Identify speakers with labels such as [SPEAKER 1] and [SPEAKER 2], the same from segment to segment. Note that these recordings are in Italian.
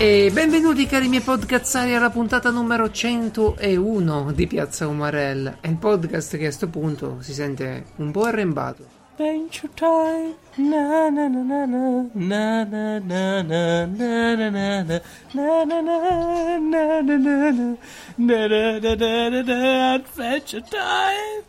[SPEAKER 1] E benvenuti cari miei podcazzari alla puntata numero 101 di Piazza Umarell. È il podcast che a questo punto si sente un po' arrembato.
[SPEAKER 2] Adventure time. Na na na na na na na na na na na na na na Adventure time.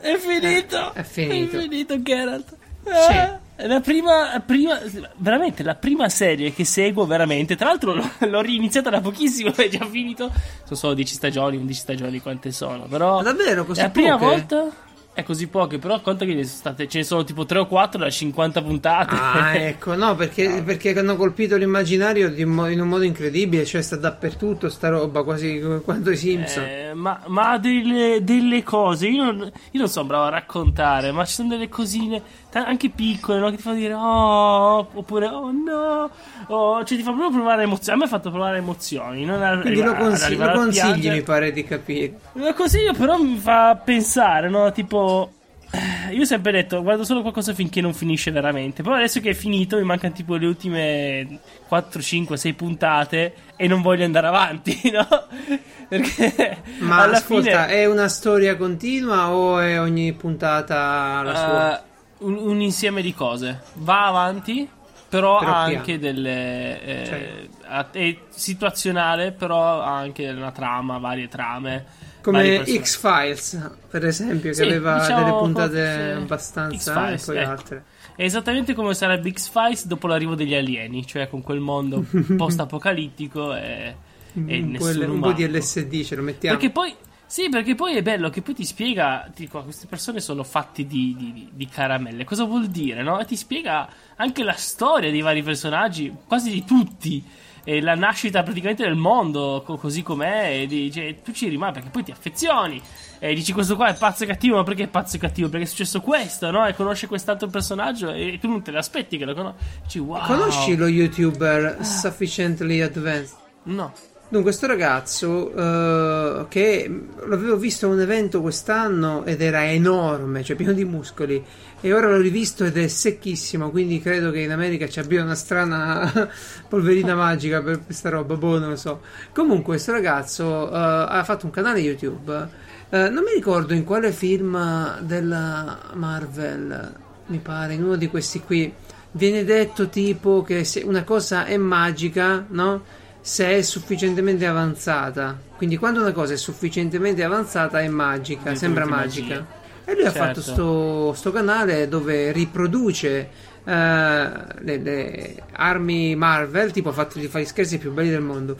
[SPEAKER 2] È finito.
[SPEAKER 1] È finito.
[SPEAKER 2] È finito Geralt.
[SPEAKER 1] Sì.
[SPEAKER 2] È la prima, prima, veramente la prima serie che seguo veramente. Tra l'altro l'ho, l'ho riniziata da pochissimo, è già finito. Sono solo 10 stagioni, 11 stagioni, quante sono. Però
[SPEAKER 1] Davvero?
[SPEAKER 2] è
[SPEAKER 1] Così
[SPEAKER 2] la prima
[SPEAKER 1] poche?
[SPEAKER 2] volta. È così poche, però conta che ne sono state, ce ne sono tipo 3 o 4 da 50 puntate.
[SPEAKER 1] Ah, ecco, no, perché, perché hanno colpito l'immaginario mo- in un modo incredibile, cioè sta dappertutto sta roba, quasi come quanto i Simpson.
[SPEAKER 2] Eh, ma ma delle, delle cose, io non, io non sono bravo a raccontare, ma ci sono delle cosine anche piccole no, che ti fanno dire oh, oppure oh no, oh, cioè ti fa proprio provare emozioni. A me ha fatto provare emozioni. Non ar-
[SPEAKER 1] Quindi lo,
[SPEAKER 2] arriva- ad
[SPEAKER 1] consigli,
[SPEAKER 2] arrivare
[SPEAKER 1] lo consigli,
[SPEAKER 2] piangere.
[SPEAKER 1] mi pare di capire.
[SPEAKER 2] Lo consiglio, però mi fa pensare, no? Tipo. eh, Io ho sempre detto, guardo solo qualcosa finché non finisce veramente. Però adesso che è finito, mi mancano tipo le ultime 4, 5, 6 puntate e non voglio andare avanti, no? Perché
[SPEAKER 1] Ma
[SPEAKER 2] alla
[SPEAKER 1] ascolta,
[SPEAKER 2] fine.
[SPEAKER 1] è una storia continua o è ogni puntata la sua?
[SPEAKER 2] eh, un, un insieme di cose. Va avanti, però,
[SPEAKER 1] Però
[SPEAKER 2] ha
[SPEAKER 1] piano.
[SPEAKER 2] anche delle. eh,
[SPEAKER 1] Cioè.
[SPEAKER 2] è situazionale, però ha anche una trama, varie trame.
[SPEAKER 1] Come. X-Files, per esempio, che
[SPEAKER 2] Sì,
[SPEAKER 1] aveva
[SPEAKER 2] diciamo,
[SPEAKER 1] delle puntate
[SPEAKER 2] forse
[SPEAKER 1] abbastanza e poi
[SPEAKER 2] ecco.
[SPEAKER 1] altre.
[SPEAKER 2] È esattamente come sarebbe X-Files dopo l'arrivo degli alieni, cioè con quel mondo post-apocalittico e, e
[SPEAKER 1] un, po',
[SPEAKER 2] nessun
[SPEAKER 1] un po' di LSD ce lo mettiamo.
[SPEAKER 2] Perché poi, sì, perché poi è bello che poi ti spiega, ti dico, queste persone sono fatti di, di- di- caramelle, cosa vuol dire, no? E ti spiega anche la storia dei vari personaggi, quasi di tutti, e la nascita praticamente del mondo, co- così com'è, e dice, tu ci rimani perché poi ti affezioni. E dici questo qua è pazzo e cattivo, ma perché è pazzo e cattivo? Perché è successo questo, no? E conosce quest'altro personaggio e tu non te l'aspetti che lo conosci. Wow.
[SPEAKER 1] Conosci lo youtuber Sufficiently Advanced?
[SPEAKER 2] No.
[SPEAKER 1] Dunque, questo ragazzo eh, che l'avevo visto a un evento quest'anno ed era enorme, cioè pieno di muscoli, e ora l'ho rivisto ed è secchissimo. Quindi credo che in America ci abbia una strana polverina magica per questa roba. Boh, non lo so. Comunque, questo ragazzo eh, ha fatto un canale YouTube. eh, non mi ricordo in quale film della Marvel, mi pare, in uno di questi qui. Viene detto tipo che una cosa è magica, no? Se è sufficientemente avanzata. Quindi quando una cosa è sufficientemente avanzata è magica, sembra magica.
[SPEAKER 2] magie.
[SPEAKER 1] E lui ha
[SPEAKER 2] Certo.
[SPEAKER 1] fatto sto, sto canale dove riproduce eh, le, le armi Marvel, tipo ha fatto fa gli scherzi più belli del mondo.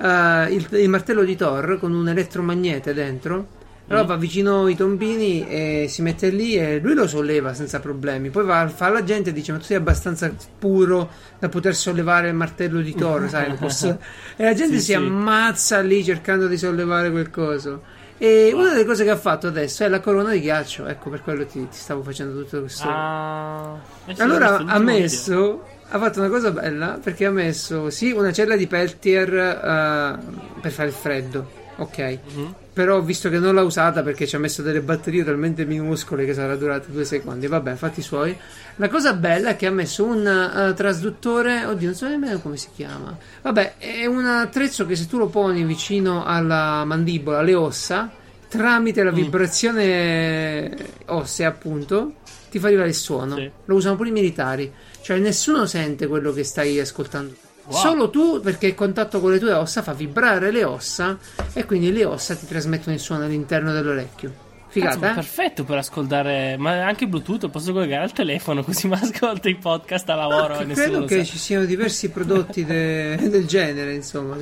[SPEAKER 1] Eh, il, il martello di Thor con un elettromagnete dentro. Allora va vicino ai tombini e si mette lì e lui lo solleva senza problemi. Poi va, fa alla gente e dice: Ma tu sei abbastanza puro da poter sollevare il martello di Thor, sai? lo posso-" E la gente
[SPEAKER 2] Sì,
[SPEAKER 1] si
[SPEAKER 2] sì.
[SPEAKER 1] ammazza lì cercando di sollevare quel coso. E una delle cose che ha fatto adesso è la corona di ghiaccio. Ecco, per quello ti, ti stavo facendo tutto questo.
[SPEAKER 2] Ah, eh
[SPEAKER 1] allora ha messo. Ha fatto una cosa bella perché ha messo sì una cella di Peltier eh, per fare il freddo. Ok.
[SPEAKER 2] Mhm.
[SPEAKER 1] Però visto che non l'ha usata perché ci ha messo delle batterie talmente minuscole che sarà durata due secondi. Vabbè, fatti suoi. La cosa bella è che ha messo un eh, trasduttore. Oddio, non so nemmeno come si chiama. Vabbè, è un attrezzo che se tu lo poni vicino alla mandibola, alle ossa, tramite la
[SPEAKER 2] Mm.
[SPEAKER 1] vibrazione ossea, appunto, ti fa arrivare il suono.
[SPEAKER 2] Sì.
[SPEAKER 1] Lo usano pure i militari. Cioè, nessuno sente quello che stai ascoltando.
[SPEAKER 2] Wow.
[SPEAKER 1] Solo tu, perché il contatto con le tue ossa fa vibrare le ossa e quindi le ossa ti trasmettono il suono all'interno dell'orecchio.
[SPEAKER 2] Cazzo,
[SPEAKER 1] Figata, eh?
[SPEAKER 2] perfetto per ascoltare, ma anche Bluetooth posso collegare al telefono così mi ascolto i podcast a lavoro nessuno
[SPEAKER 1] credo che ci siano diversi prodotti de- del genere, insomma.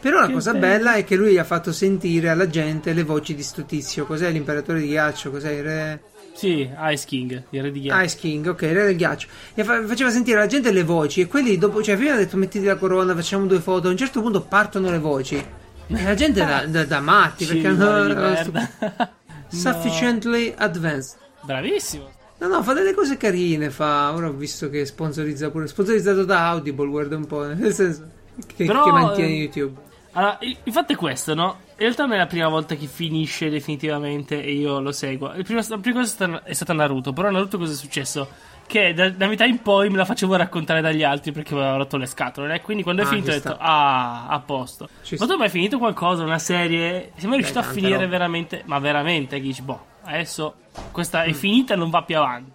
[SPEAKER 1] Però la
[SPEAKER 2] Che
[SPEAKER 1] cosa
[SPEAKER 2] bello.
[SPEAKER 1] bella è che lui ha fatto sentire alla gente le voci di sto tizio. Cos'è l'imperatore di ghiaccio? Cos'è il re?
[SPEAKER 2] Sì, Ice King, il re di ghiaccio.
[SPEAKER 1] Ice King, ok, il re del ghiaccio. E fa- faceva sentire alla gente le voci e quelli dopo, cioè prima ha detto mettiti la corona, facciamo due foto, a un certo punto partono le voci. E la gente da, da, da matti perché hanno. Sufficiently advanced.
[SPEAKER 2] Bravissimo.
[SPEAKER 1] No, no, fa delle cose carine, fa. Ora ho visto che sponsorizza pure. Sponsorizzato da Audible, guarda un po'. Nel senso. Che,
[SPEAKER 2] Però,
[SPEAKER 1] che mantiene
[SPEAKER 2] eh,
[SPEAKER 1] YouTube.
[SPEAKER 2] Allora, il fatto è questo, no? In realtà non è la prima volta che finisce definitivamente e io lo seguo. Il primo- La prima cosa è stata Naruto, però Naruto cosa è successo? Che da, da metà in poi me la facevo raccontare dagli altri perché avevo rotto le scatole. E quindi quando è
[SPEAKER 1] Ah,
[SPEAKER 2] finito ho detto,
[SPEAKER 1] sta.
[SPEAKER 2] ah, a posto.
[SPEAKER 1] Ci
[SPEAKER 2] Ma tu hai finito qualcosa, una serie? Sei mai riuscito a finire
[SPEAKER 1] roba.
[SPEAKER 2] veramente? Ma veramente? Dici, boh, adesso questa è finita e non va più avanti.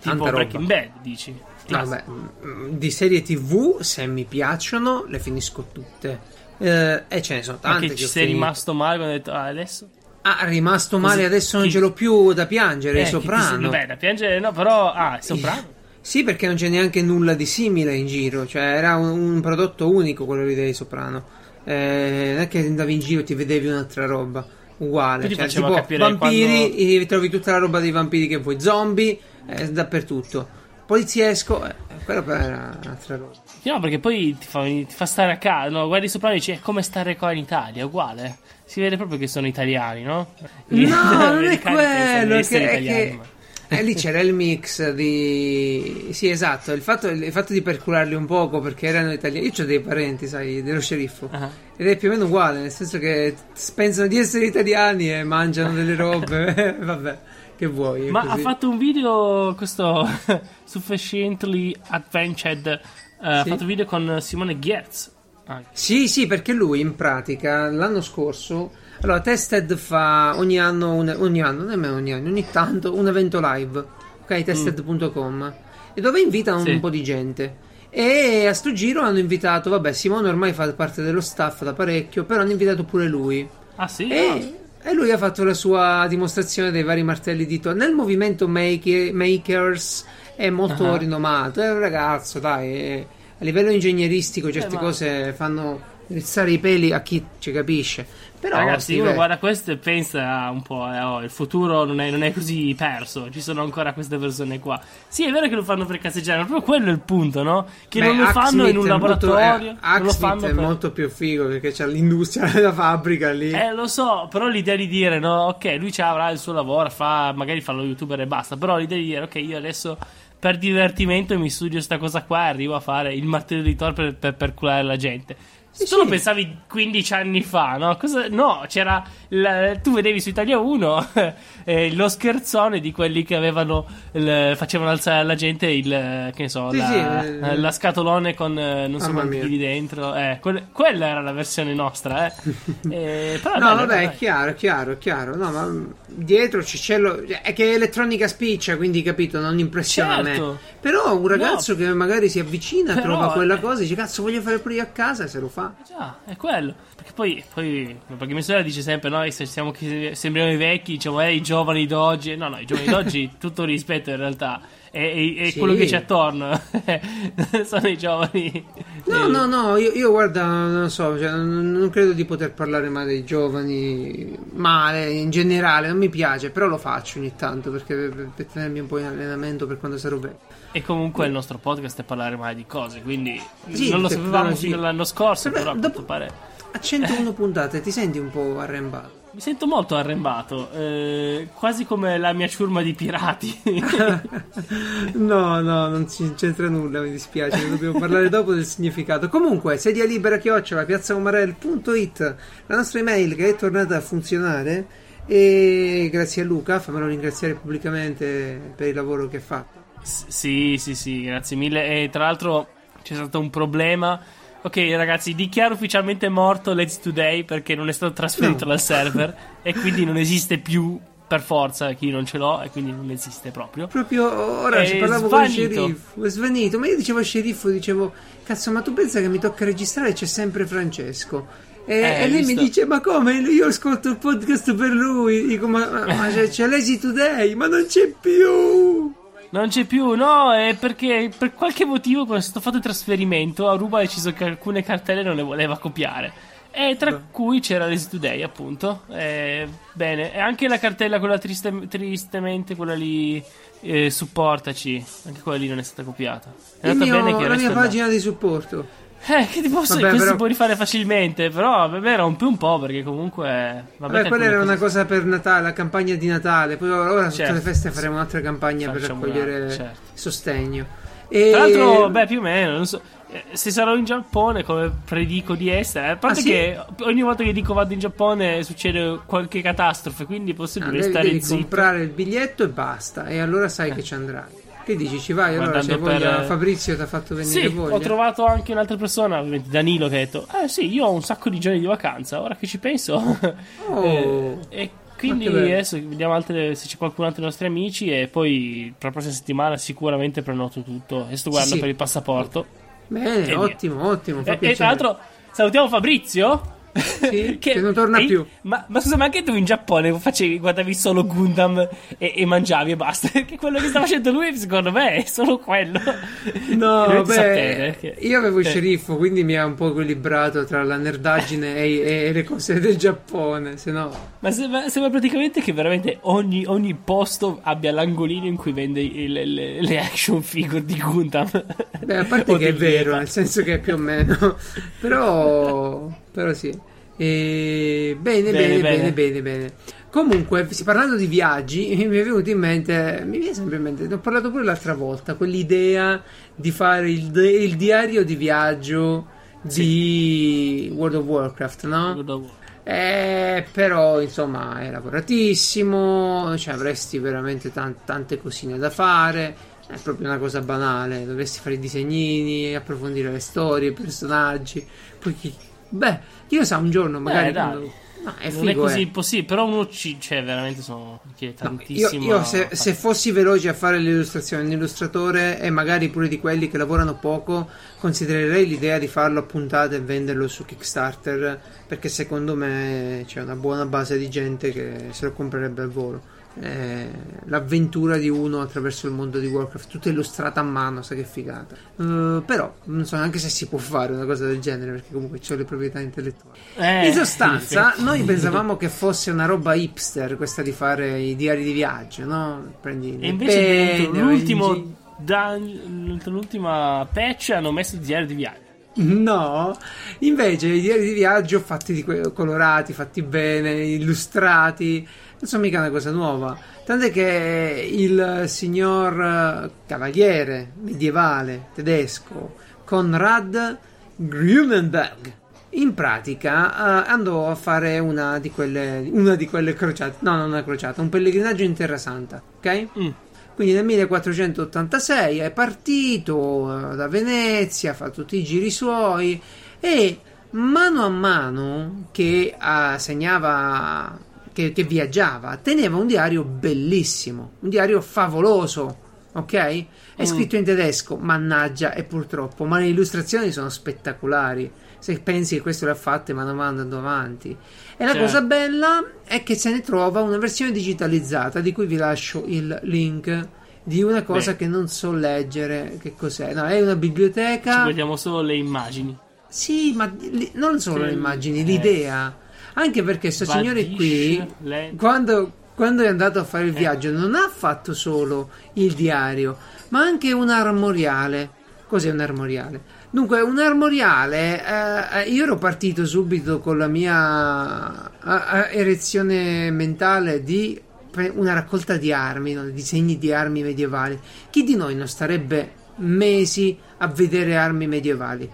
[SPEAKER 2] Tipo
[SPEAKER 1] Mm. Tanta roba.
[SPEAKER 2] Breaking Bad, dici.
[SPEAKER 1] Vabbè, mm, di serie tv, se mi piacciono, le finisco tutte. Eh, e ce ne sono tante.
[SPEAKER 2] Anche
[SPEAKER 1] che
[SPEAKER 2] ci sei
[SPEAKER 1] finito.
[SPEAKER 2] rimasto male quando hai detto, ah, adesso?
[SPEAKER 1] Ah, rimasto male,
[SPEAKER 2] Così-
[SPEAKER 1] adesso non
[SPEAKER 2] chi-
[SPEAKER 1] ce l'ho più da piangere.
[SPEAKER 2] Eh, ti-
[SPEAKER 1] soprano.
[SPEAKER 2] Beh, da piangere no, però... Ah, il soprano?
[SPEAKER 1] Sì, perché non c'è neanche nulla di simile in giro. Cioè, era un, un prodotto unico quello lì dei Soprano. Eh, non è che andavi in giro e ti vedevi un'altra roba. Uguale. Cioè, tipo, vampiri, eh, trovi tutta la roba dei vampiri che vuoi. Zombie, eh, dappertutto. Poliziesco, eh, quello però era un'altra roba.
[SPEAKER 2] No, perché poi ti fa, ti fa stare a casa, no? Guardi sopra e dici, è come stare qua in Italia, uguale. Si vede proprio che sono italiani, no? Gli
[SPEAKER 1] No, non è quello. Che, è
[SPEAKER 2] italiani,
[SPEAKER 1] che-
[SPEAKER 2] ma-
[SPEAKER 1] eh, lì c'era il mix di. Sì, esatto. Il fatto, il fatto di percularli un poco perché erano italiani. Io ho dei parenti, sai, dello sceriffo.
[SPEAKER 2] Ah.
[SPEAKER 1] Ed è più o meno uguale, nel senso che pensano di essere italiani e mangiano delle robe. Vabbè, che vuoi?
[SPEAKER 2] Ma
[SPEAKER 1] così.
[SPEAKER 2] ha fatto un video, questo Sufficiently Adventured, ha
[SPEAKER 1] Sì.
[SPEAKER 2] fatto un video con Simone Giertz. Anche.
[SPEAKER 1] Sì, sì, perché lui in pratica l'anno scorso. Allora, Tested fa ogni anno, un, ogni anno, nemmeno ogni anno, ogni tanto un evento live. Ok, tested.com. E dove invitano
[SPEAKER 2] Sì.
[SPEAKER 1] un po' di gente. E a sto giro hanno invitato, vabbè, Simone ormai fa parte dello staff da parecchio, però hanno invitato pure lui.
[SPEAKER 2] Ah sì?
[SPEAKER 1] E, e lui ha fatto la sua dimostrazione dei vari martelli di Thor. Nel movimento make- Makers è molto
[SPEAKER 2] Ah.
[SPEAKER 1] rinomato. È un ragazzo, dai. è- a livello ingegneristico certe
[SPEAKER 2] Eh, ma-
[SPEAKER 1] cose fanno rizzare i peli a chi ci capisce. Però,
[SPEAKER 2] Ragazzi, uno guarda questo e pensa un po', eh, oh, il futuro non è, non è così perso, ci sono ancora queste persone qua. Sì, è vero che lo fanno per cazzeggiare, ma proprio quello è il punto, no? Che
[SPEAKER 1] beh,
[SPEAKER 2] non lo fanno in un
[SPEAKER 1] è molto-
[SPEAKER 2] laboratorio,
[SPEAKER 1] eh,
[SPEAKER 2] non lo
[SPEAKER 1] Hacksmith
[SPEAKER 2] fanno
[SPEAKER 1] è
[SPEAKER 2] per...
[SPEAKER 1] molto più figo perché c'è l'industria della fabbrica lì.
[SPEAKER 2] Eh, lo so, però l'idea di dire, no, ok, lui ci avrà il suo lavoro, fa, magari fa lo youtuber e basta, però l'idea di dire, ok, io adesso per divertimento mi studio sta cosa qua e arrivo a fare il martello di Thor per, per perculare la gente.
[SPEAKER 1] Sì,
[SPEAKER 2] tu lo
[SPEAKER 1] sì.
[SPEAKER 2] pensavi 15 anni fa, no? Cosa- no, c'era. la- tu vedevi su Italia 1 eh, lo scherzone di quelli che avevano. il- facevano alzare alla gente il. Che ne so,
[SPEAKER 1] Sì,
[SPEAKER 2] la,
[SPEAKER 1] sì, eh,
[SPEAKER 2] la scatolone con eh, non so quanti chili dentro. Eh, quelle- quella era la versione nostra, eh. Eh, però
[SPEAKER 1] No, vabbè,
[SPEAKER 2] dai.
[SPEAKER 1] è chiaro, è chiaro, è chiaro. No, ma dietro ci c'è lo... È che elettronica spiccia, quindi capito, non impressiona
[SPEAKER 2] Certo.
[SPEAKER 1] me. Però un ragazzo che magari si avvicina,
[SPEAKER 2] Però,
[SPEAKER 1] trova quella
[SPEAKER 2] eh.
[SPEAKER 1] cosa, dice cazzo voglio fare pure io a casa e se lo fa.
[SPEAKER 2] Già, è quello. Perché poi, poi perché mia sorella dice sempre: Noi se siamo, sembriamo i vecchi, diciamo, eh, i giovani d'oggi. No, no, i giovani d'oggi, tutto rispetto in realtà. E, e- e
[SPEAKER 1] Sì.
[SPEAKER 2] quello che c'è attorno sono i giovani.
[SPEAKER 1] No,
[SPEAKER 2] Eh,
[SPEAKER 1] no, no, io, io guarda, non so, cioè, non, credo di poter parlare male dei giovani, male in generale, non mi piace, però lo faccio ogni tanto perché per, per tenermi un po' in allenamento per quando sarò vecchio.
[SPEAKER 2] E comunque il nostro podcast è parlare mai di cose. Quindi
[SPEAKER 1] Sì,
[SPEAKER 2] non lo sapevamo fino all'anno scorso.
[SPEAKER 1] Vabbè,
[SPEAKER 2] Però a
[SPEAKER 1] dopo-. A 101 puntate ti senti un po' arrembato.
[SPEAKER 2] Mi sento molto arrembato. eh, quasi come la mia ciurma di pirati.
[SPEAKER 1] no, no, non c'entra nulla, mi dispiace, dobbiamo parlare dopo del significato. Comunque, sedia libera chiocciola piazzaomarel.it, la nostra email che è tornata a funzionare e grazie a Luca, fammelo ringraziare pubblicamente per il lavoro che ha fatto.
[SPEAKER 2] S- sì, sì, sì, grazie mille. E tra l'altro c'è stato un problema. Ok, ragazzi, dichiaro ufficialmente morto Let's Today perché non è stato trasferito
[SPEAKER 1] No.
[SPEAKER 2] dal server e quindi non esiste più per forza chi non ce l'ho e quindi non esiste proprio.
[SPEAKER 1] Proprio ora ci parlavo con il
[SPEAKER 2] svanito.
[SPEAKER 1] sceriffo, è svanito, ma io dicevo al sceriffo, dicevo, cazzo, ma tu pensa che mi tocca registrare e c'è sempre Francesco? E,
[SPEAKER 2] Eh,
[SPEAKER 1] e lei mi
[SPEAKER 2] visto?
[SPEAKER 1] dice, ma come? Io ascolto il podcast per lui. Dico, ma, ma- ma c'è, c'è Lazy Today, ma non c'è più.
[SPEAKER 2] Non c'è più, no, è perché per qualche motivo quando è stato fatto il trasferimento Aruba ha deciso che alcune cartelle non le voleva copiare. E tra cui c'era Lazy Today, appunto. Eh, bene, e anche la cartella, quella triste- tristemente, quella lì, eh, supportaci. Anche quella lì non è stata copiata. È andata
[SPEAKER 1] mio-
[SPEAKER 2] bene che
[SPEAKER 1] la mia pagina di supporto.
[SPEAKER 2] Eh, che ti posso
[SPEAKER 1] Vabbè?
[SPEAKER 2] Questo
[SPEAKER 1] però-
[SPEAKER 2] si può rifare facilmente, però vabbè, rompe un po' perché comunque... Vabbè,
[SPEAKER 1] Vabbè, quella era
[SPEAKER 2] alcune
[SPEAKER 1] una
[SPEAKER 2] cose-
[SPEAKER 1] cosa per Natale, la campagna di Natale. Poi ora tutte
[SPEAKER 2] Certo.
[SPEAKER 1] le feste faremo un'altra campagna per raccogliere
[SPEAKER 2] certo.
[SPEAKER 1] sostegno. E...
[SPEAKER 2] Tra l'altro, beh, più o meno, non so. eh, Se sarò in Giappone, come predico di essere, a parte
[SPEAKER 1] Ah, sì?
[SPEAKER 2] che ogni volta che dico vado in Giappone succede qualche catastrofe, quindi è
[SPEAKER 1] Ah,
[SPEAKER 2] possibile
[SPEAKER 1] devi,
[SPEAKER 2] stare
[SPEAKER 1] devi
[SPEAKER 2] zitto.
[SPEAKER 1] comprare il biglietto e basta, e allora sai che ci andrai. Che dici, ci vai? Allora,
[SPEAKER 2] Guardando
[SPEAKER 1] se voglia,
[SPEAKER 2] per-
[SPEAKER 1] Fabrizio ti ha fatto venire
[SPEAKER 2] Sì,
[SPEAKER 1] voglia.
[SPEAKER 2] ho trovato anche un'altra persona, ovviamente Danilo, che ha detto: Eh sì, io ho un sacco di giorni di vacanza, ora che ci penso.
[SPEAKER 1] Oh.
[SPEAKER 2] Eh, e quindi
[SPEAKER 1] che bello.
[SPEAKER 2] adesso vediamo altre, se c'è qualcun altro dei nostri amici. E poi per la prossima settimana sicuramente prenoto tutto. E sto guardando
[SPEAKER 1] sì.
[SPEAKER 2] per il passaporto.
[SPEAKER 1] Bene,
[SPEAKER 2] E
[SPEAKER 1] ottimo, ottimo. Fa
[SPEAKER 2] E, e tra l'altro salutiamo Fabrizio.
[SPEAKER 1] Sì, che non torna
[SPEAKER 2] e-
[SPEAKER 1] più.
[SPEAKER 2] Ma, ma scusa, ma anche tu in Giappone facevi, guardavi solo Gundam e, e mangiavi e basta. Che quello che sta facendo lui, secondo me, è solo quello.
[SPEAKER 1] No, beh,
[SPEAKER 2] sapere che-
[SPEAKER 1] io avevo il
[SPEAKER 2] eh.
[SPEAKER 1] sceriffo, quindi mi ha un po' equilibrato tra la nerdaggine e, e le cose del Giappone, se no...
[SPEAKER 2] Ma sembra, sembra praticamente che veramente ogni, ogni posto abbia l'angolino in cui vende il- le, le action figure di Gundam.
[SPEAKER 1] Beh, a parte che è vero,
[SPEAKER 2] Eva.
[SPEAKER 1] nel senso che è più o meno... però... però sì. E... Bene, bene,
[SPEAKER 2] Bene,
[SPEAKER 1] bene, bene, Comunque, parlando di viaggi, mi è venuto in mente, mi viene sempre in mente, ne ho parlato pure l'altra volta, quell'idea di fare il, il diario di viaggio di World of Warcraft, no? Eh, però insomma è lavoratissimo, cioè avresti veramente tan- tante cosine da fare. È proprio una cosa banale. Dovresti fare i disegnini, approfondire le storie, i personaggi. Poi chi. Beh, chi lo sa, un giorno magari.
[SPEAKER 2] Eh, dai.
[SPEAKER 1] quando- No, è
[SPEAKER 2] non è
[SPEAKER 1] figo,
[SPEAKER 2] così
[SPEAKER 1] eh.
[SPEAKER 2] impossibile, però uno ci cioè, veramente sono richiede
[SPEAKER 1] No, io,
[SPEAKER 2] tantissimo.
[SPEAKER 1] io se, se fossi veloce a fare l'illustrazione, un illustratore e magari pure di quelli che lavorano poco, considererei l'idea di farlo a puntate e venderlo su Kickstarter perché secondo me c'è una buona base di gente che se lo comprerebbe al volo. Eh, l'avventura di uno attraverso il mondo di Warcraft, tutta illustrata a mano, sai che figata. Eh, però non so neanche se si può fare una cosa del genere perché comunque c'ho le proprietà intellettuali.
[SPEAKER 2] Eh,
[SPEAKER 1] In sostanza,
[SPEAKER 2] effetti.
[SPEAKER 1] noi pensavamo che fosse una roba hipster questa di fare i diari di viaggio, no? Prendi
[SPEAKER 2] E invece
[SPEAKER 1] penne,
[SPEAKER 2] l'ultimo dan- l'ultima patch hanno messo il diario di viaggio.
[SPEAKER 1] No, invece i diari di viaggio fatti di que- colorati, fatti bene, illustrati, non sono mica una cosa nuova. Tant'è che il signor eh, cavaliere medievale tedesco Konrad Grunenberg in pratica eh, andò a fare una di quelle una di quelle crociate, no, non una crociata, un pellegrinaggio in Terra Santa, ok?
[SPEAKER 2] Mm.
[SPEAKER 1] Quindi nel 1486 è partito eh, da Venezia, fa tutti i giri suoi e mano a mano che eh, segnava, che, che viaggiava, teneva un diario bellissimo, un diario favoloso, ok? È
[SPEAKER 2] Mm.
[SPEAKER 1] scritto in tedesco, mannaggia, e purtroppo, ma le illustrazioni sono spettacolari. Se pensi che questo l'ha fatto mano a mano andando avanti. E la
[SPEAKER 2] Certo.
[SPEAKER 1] cosa bella è che se ne trova una versione digitalizzata di cui vi lascio il link di una cosa
[SPEAKER 2] Beh.
[SPEAKER 1] che non so leggere che cos'è. No, è una
[SPEAKER 2] Ci
[SPEAKER 1] biblioteca.
[SPEAKER 2] vediamo solo le immagini.
[SPEAKER 1] Sì, ma li- non solo
[SPEAKER 2] Sì,
[SPEAKER 1] le immagini,
[SPEAKER 2] eh.
[SPEAKER 1] l'idea. Anche perché questo signore qui
[SPEAKER 2] le-
[SPEAKER 1] quando, quando è andato a fare il viaggio non ha fatto solo il diario, ma anche un armoriale. Cos'è un armoriale? Dunque, un armoriale, eh, io ero partito subito con la mia eh, eh, erezione mentale di una raccolta di armi, no? disegni di armi medievali. Chi di noi non starebbe mesi a vedere armi medievali?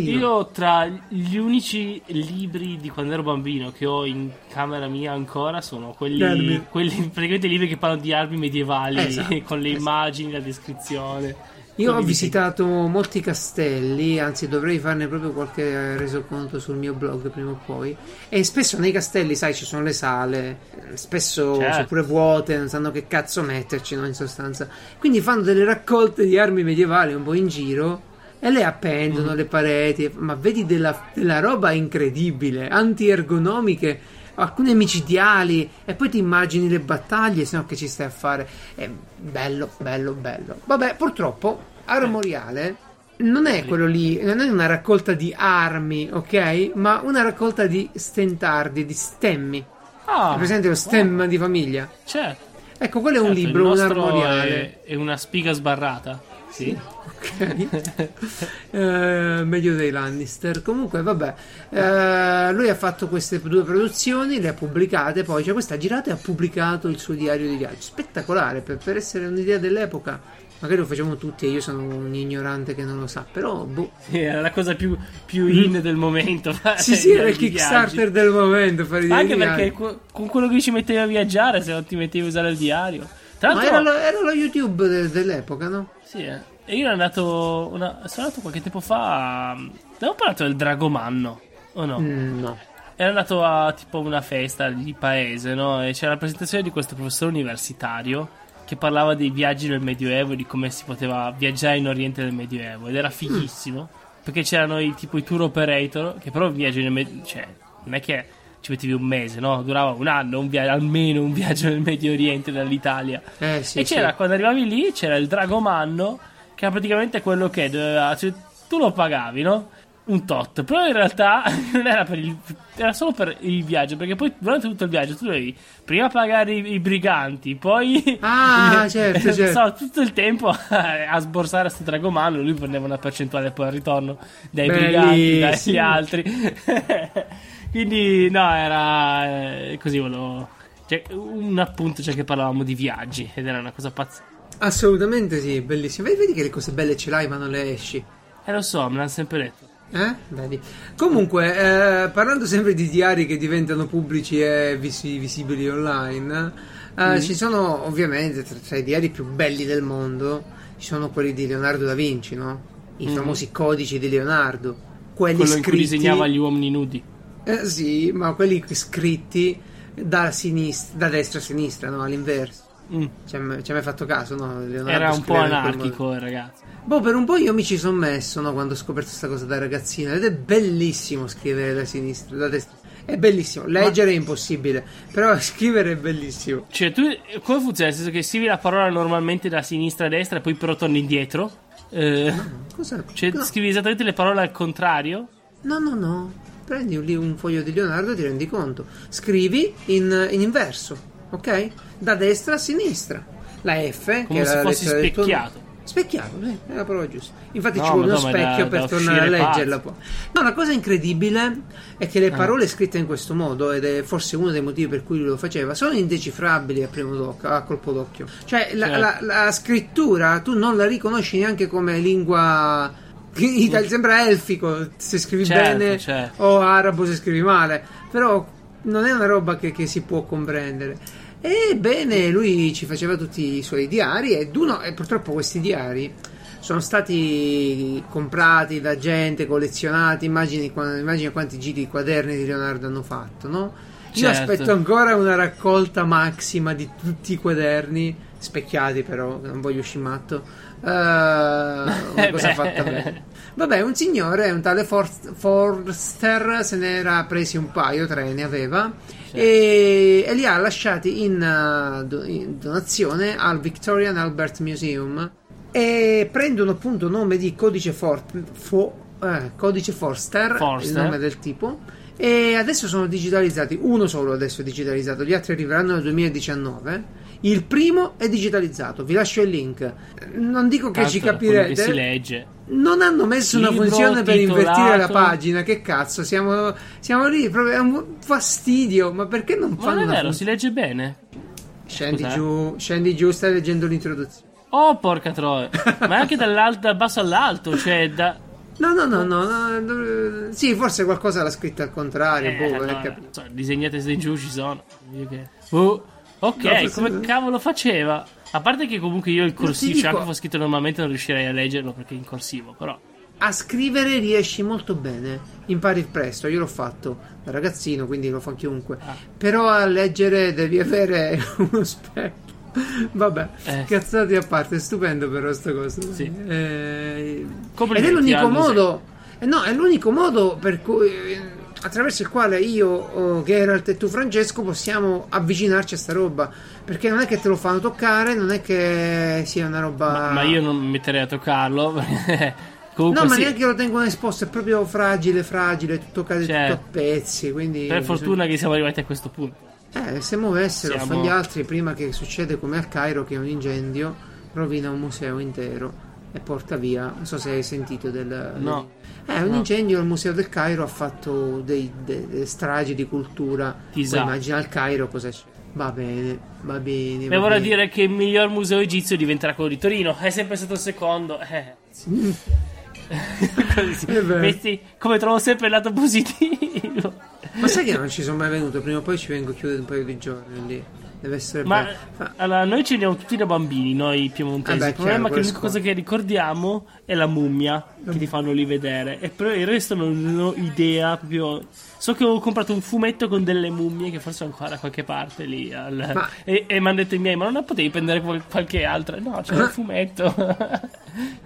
[SPEAKER 1] Noi?
[SPEAKER 2] Io tra gli unici libri di quando ero bambino che ho in camera mia ancora sono quelli, quelli praticamente libri che parlano di armi medievali
[SPEAKER 1] Esatto,
[SPEAKER 2] con le
[SPEAKER 1] esatto.
[SPEAKER 2] immagini, la descrizione.
[SPEAKER 1] Io ho visitato molti castelli, anzi dovrei farne proprio qualche resoconto sul mio blog prima o poi. E spesso nei castelli, sai, ci sono le sale, spesso
[SPEAKER 2] Certo.
[SPEAKER 1] sono pure vuote, non sanno che cazzo metterci, no, in sostanza. Quindi fanno delle raccolte di armi medievali un po' in giro e le appendono
[SPEAKER 2] Mm.
[SPEAKER 1] alle pareti, ma vedi della, della roba incredibile, anti-ergonomiche, alcune micidiali, e poi ti immagini le battaglie, se no che ci stai a fare. È bello, bello, bello. Vabbè, purtroppo, Armoriale non è quello lì, non è una raccolta di armi, ok? Ma una raccolta di stentardi, di stemmi.
[SPEAKER 2] Ah,
[SPEAKER 1] È presente lo stemma di famiglia?
[SPEAKER 2] certo.
[SPEAKER 1] Ecco, quello è un
[SPEAKER 2] Certo,
[SPEAKER 1] libro, un armoriale.
[SPEAKER 2] È, è una spiga sbarrata. Sì.
[SPEAKER 1] Ok. Eh, meglio dei Lannister. Comunque, vabbè. Eh, lui ha fatto queste due produzioni, le ha pubblicate. Poi, cioè, questa ha girato e ha pubblicato il suo diario di viaggio. Spettacolare per, per essere un'idea dell'epoca. Magari lo facciamo tutti e io sono un ignorante che non lo sa. Però, boh.
[SPEAKER 2] Era la cosa più, più in del momento.
[SPEAKER 1] Sì, sì, era il
[SPEAKER 2] i viaggi.
[SPEAKER 1] Kickstarter del momento. Fare
[SPEAKER 2] Anche perché
[SPEAKER 1] viaggio.
[SPEAKER 2] co- con quello che ci mettevi a viaggiare, se non ti mettevi a usare il diario. Tra
[SPEAKER 1] Ma
[SPEAKER 2] l'altro,
[SPEAKER 1] era lo, era lo YouTube de- dell'epoca, no?
[SPEAKER 2] sì, eh. E io ero andato, una... sono andato qualche tempo fa. a- Abbiamo parlato del Dragomanno, o no?
[SPEAKER 1] Mm, no.
[SPEAKER 2] Ero andato a tipo una festa di paese, no? E c'era la presentazione di questo professore universitario che parlava dei viaggi nel Medioevo e di come si poteva viaggiare in Oriente nel Medioevo. Ed era fighissimo. Perché c'erano i, tipo i tour operator che però viaggi nel Medioevo. Cioè, non è che ci mettevi un mese, no? Durava un anno, un via- almeno un viaggio nel Medio Oriente dall'Italia.
[SPEAKER 1] Eh, sì,
[SPEAKER 2] e c'era,
[SPEAKER 1] sì.
[SPEAKER 2] quando arrivavi lì, c'era il Dragomanno, che era praticamente quello che doveva. Cioè, tu lo pagavi, no? Un tot, però in realtà non era per il. Era solo per il viaggio, perché poi durante tutto il viaggio tu dovevi prima pagare i, i briganti, poi.
[SPEAKER 1] Ah, certo, certo.
[SPEAKER 2] so, tutto il tempo a sborsare a sto dragomanno, lui prendeva una percentuale poi al ritorno dai briganti, dagli
[SPEAKER 1] Bellissimo.
[SPEAKER 2] altri. Quindi, no, era eh, così volevo. Cioè, un appunto, cioè che parlavamo di viaggi ed era una cosa pazzesca.
[SPEAKER 1] Assolutamente sì, bellissimo. Vedi, vedi che le cose belle ce l'hai ma non le esci.
[SPEAKER 2] Eh, lo so, me l'hanno sempre detto.
[SPEAKER 1] Eh? Vedi. Comunque, eh, parlando sempre di diari che diventano pubblici e visi- visibili online, eh, ci sono ovviamente tra, tra i diari più belli del mondo, ci sono quelli di Leonardo da Vinci, no? I
[SPEAKER 2] Mhm.
[SPEAKER 1] famosi codici di Leonardo. Quelli
[SPEAKER 2] Quello in cui
[SPEAKER 1] scritti...
[SPEAKER 2] disegnava gli uomini nudi.
[SPEAKER 1] Eh, sì, ma quelli scritti da, sinistra, da destra a sinistra, no? All'inverso.
[SPEAKER 2] Mm.
[SPEAKER 1] Ci hai mai fatto caso, no? Leonardo
[SPEAKER 2] Era un po' anarchico il ragazzo.
[SPEAKER 1] Boh, per un po' io mi ci sono messo, no, quando ho scoperto questa cosa da ragazzina. Ed è bellissimo scrivere da sinistra, da destra. È bellissimo. Leggere è impossibile, però scrivere è bellissimo.
[SPEAKER 2] Cioè, tu come funziona? Nel senso che scrivi la parola normalmente da sinistra a destra e poi però torni indietro? Eh,
[SPEAKER 1] Cosa?
[SPEAKER 2] cioè,
[SPEAKER 1] no,
[SPEAKER 2] scrivi esattamente le parole al contrario?
[SPEAKER 1] no, no, no. Prendi un, un foglio di Leonardo e ti rendi conto. Scrivi in, in inverso, ok? Da destra a sinistra. La F, che
[SPEAKER 2] Come
[SPEAKER 1] era
[SPEAKER 2] se
[SPEAKER 1] la
[SPEAKER 2] fossi
[SPEAKER 1] lettera tuo-
[SPEAKER 2] specchiato.
[SPEAKER 1] Specchiato, sì, è la parola giusta. Infatti
[SPEAKER 2] No,
[SPEAKER 1] ci vuole uno specchio
[SPEAKER 2] da-
[SPEAKER 1] per
[SPEAKER 2] da
[SPEAKER 1] tornare a leggerla
[SPEAKER 2] pazzo.
[SPEAKER 1] No, la cosa incredibile è che le
[SPEAKER 2] Ah.
[SPEAKER 1] parole scritte in questo modo, ed è forse uno dei motivi per cui lui lo faceva, sono indecifrabili a primo d'occhio, a colpo d'occhio. Cioè, la,
[SPEAKER 2] Certo.
[SPEAKER 1] la- la scrittura tu non la riconosci neanche come lingua. Itali- sembra elfico se scrivi
[SPEAKER 2] Certo,
[SPEAKER 1] bene
[SPEAKER 2] certo.
[SPEAKER 1] o arabo se scrivi male, però non è una roba che, che si può comprendere. Ebbene, lui ci faceva tutti i suoi diari uno, e purtroppo questi diari sono stati comprati da gente, collezionati. Immagini, immagina quanti giri di quaderni di Leonardo hanno fatto, no? Io
[SPEAKER 2] Certo.
[SPEAKER 1] aspetto ancora una raccolta massima di tutti i quaderni, specchiati però, non voglio scimatto. Eh, una cosa
[SPEAKER 2] beh.
[SPEAKER 1] fatta bene. Vabbè, un signore, un tale For- Forster, se ne era presi un paio, tre ne aveva, e, e li ha lasciati in, uh, do- in donazione al Victorian Albert Museum e prendono appunto nome di codice, For- Fo- eh, codice Forster,
[SPEAKER 2] Forster.
[SPEAKER 1] il nome del tipo, e adesso sono digitalizzati, uno solo adesso è digitalizzato, gli altri arriveranno nel 2019. Il primo è digitalizzato, vi lascio il link. Non dico che ci
[SPEAKER 2] Tanto quello
[SPEAKER 1] capirete.
[SPEAKER 2] Che si legge.
[SPEAKER 1] Non hanno messo una funzione per
[SPEAKER 2] titolato-
[SPEAKER 1] invertire la pagina. Che cazzo, siamo, siamo lì. Proprio, è un fastidio. Ma perché non
[SPEAKER 2] Ma
[SPEAKER 1] fanno
[SPEAKER 2] non è vero,
[SPEAKER 1] fun-
[SPEAKER 2] si legge bene.
[SPEAKER 1] Scendi
[SPEAKER 2] Scusa, eh.
[SPEAKER 1] giù, scendi giù, stai leggendo l'introduzione.
[SPEAKER 2] Oh, porca troia. Ma anche dall'alto, dal basso all'alto, cioè da...
[SPEAKER 1] No, no, no, no, no, no, Sì, forse qualcosa l'ha scritto al contrario.
[SPEAKER 2] Eh,
[SPEAKER 1] boh, è capito.
[SPEAKER 2] so, disegnate se giù ci sono. Io che- Oh, ok,
[SPEAKER 1] No,
[SPEAKER 2] come cavolo faceva? A parte che comunque io il corsivo, cioè anche fosse scritto normalmente non riuscirei a leggerlo perché è in corsivo, però...
[SPEAKER 1] A scrivere riesci molto bene, impari presto. Io l'ho fatto da ragazzino, quindi lo fa chiunque.
[SPEAKER 2] Ah.
[SPEAKER 1] Però a leggere devi avere uno specchio. Vabbè,
[SPEAKER 2] Eh.
[SPEAKER 1] cazzate a parte, è stupendo però sta cosa.
[SPEAKER 2] Sì.
[SPEAKER 1] Eh, ed è l'unico modo, eh, no, è l'unico modo per cui, attraverso il quale io, oh, che era il te tu Francesco, possiamo avvicinarci a sta roba. Perché non è che te lo fanno toccare, non è che sia una roba.
[SPEAKER 2] Ma, ma io non mi metterei a toccarlo. Comunque
[SPEAKER 1] No, ma
[SPEAKER 2] sì,
[SPEAKER 1] neanche lo tengono esposto, è proprio fragile, fragile, tutto cade
[SPEAKER 2] Certo.
[SPEAKER 1] tutto a pezzi. Quindi
[SPEAKER 2] per
[SPEAKER 1] bisogna-
[SPEAKER 2] fortuna che siamo arrivati a questo punto.
[SPEAKER 1] Eh, se muovessero
[SPEAKER 2] Siamo-
[SPEAKER 1] fra gli altri prima che succede come al Cairo, che un incendio rovina un museo intero e porta via. Non so se hai sentito del.
[SPEAKER 2] No.
[SPEAKER 1] Eh, un
[SPEAKER 2] No.
[SPEAKER 1] incendio al museo del Cairo ha fatto dei, de- delle stragi di cultura.
[SPEAKER 2] Chissà.
[SPEAKER 1] Poi immagina al Cairo cosa c'è. Va bene, va bene.
[SPEAKER 2] Vorrà
[SPEAKER 1] bene.
[SPEAKER 2] dire che il miglior museo egizio diventerà quello di Torino. È sempre stato il secondo. Eh.
[SPEAKER 1] Vero.
[SPEAKER 2] Vedi come trovo sempre il lato positivo.
[SPEAKER 1] Ma sai che non ci sono mai venuto? Prima o poi ci vengo chiudere un paio di giorni lì. Deve essere
[SPEAKER 2] Ma
[SPEAKER 1] bello.
[SPEAKER 2] allora, noi ce ne abbiamo tutti da bambini, noi piemontesi.
[SPEAKER 1] Ah, beh,
[SPEAKER 2] il problema
[SPEAKER 1] chiaro,
[SPEAKER 2] è che l'unica cosa che ricordiamo è la mummia che ti fanno lì vedere. E però il resto non ho idea. Proprio. So che ho comprato un fumetto con delle mummie che forse ho ancora da qualche parte lì. al-
[SPEAKER 1] Ma-
[SPEAKER 2] E, e mi hanno detto i miei: Ma non potevi prendere qual- qualche altra? No, c'è
[SPEAKER 1] Ah.
[SPEAKER 2] un fumetto.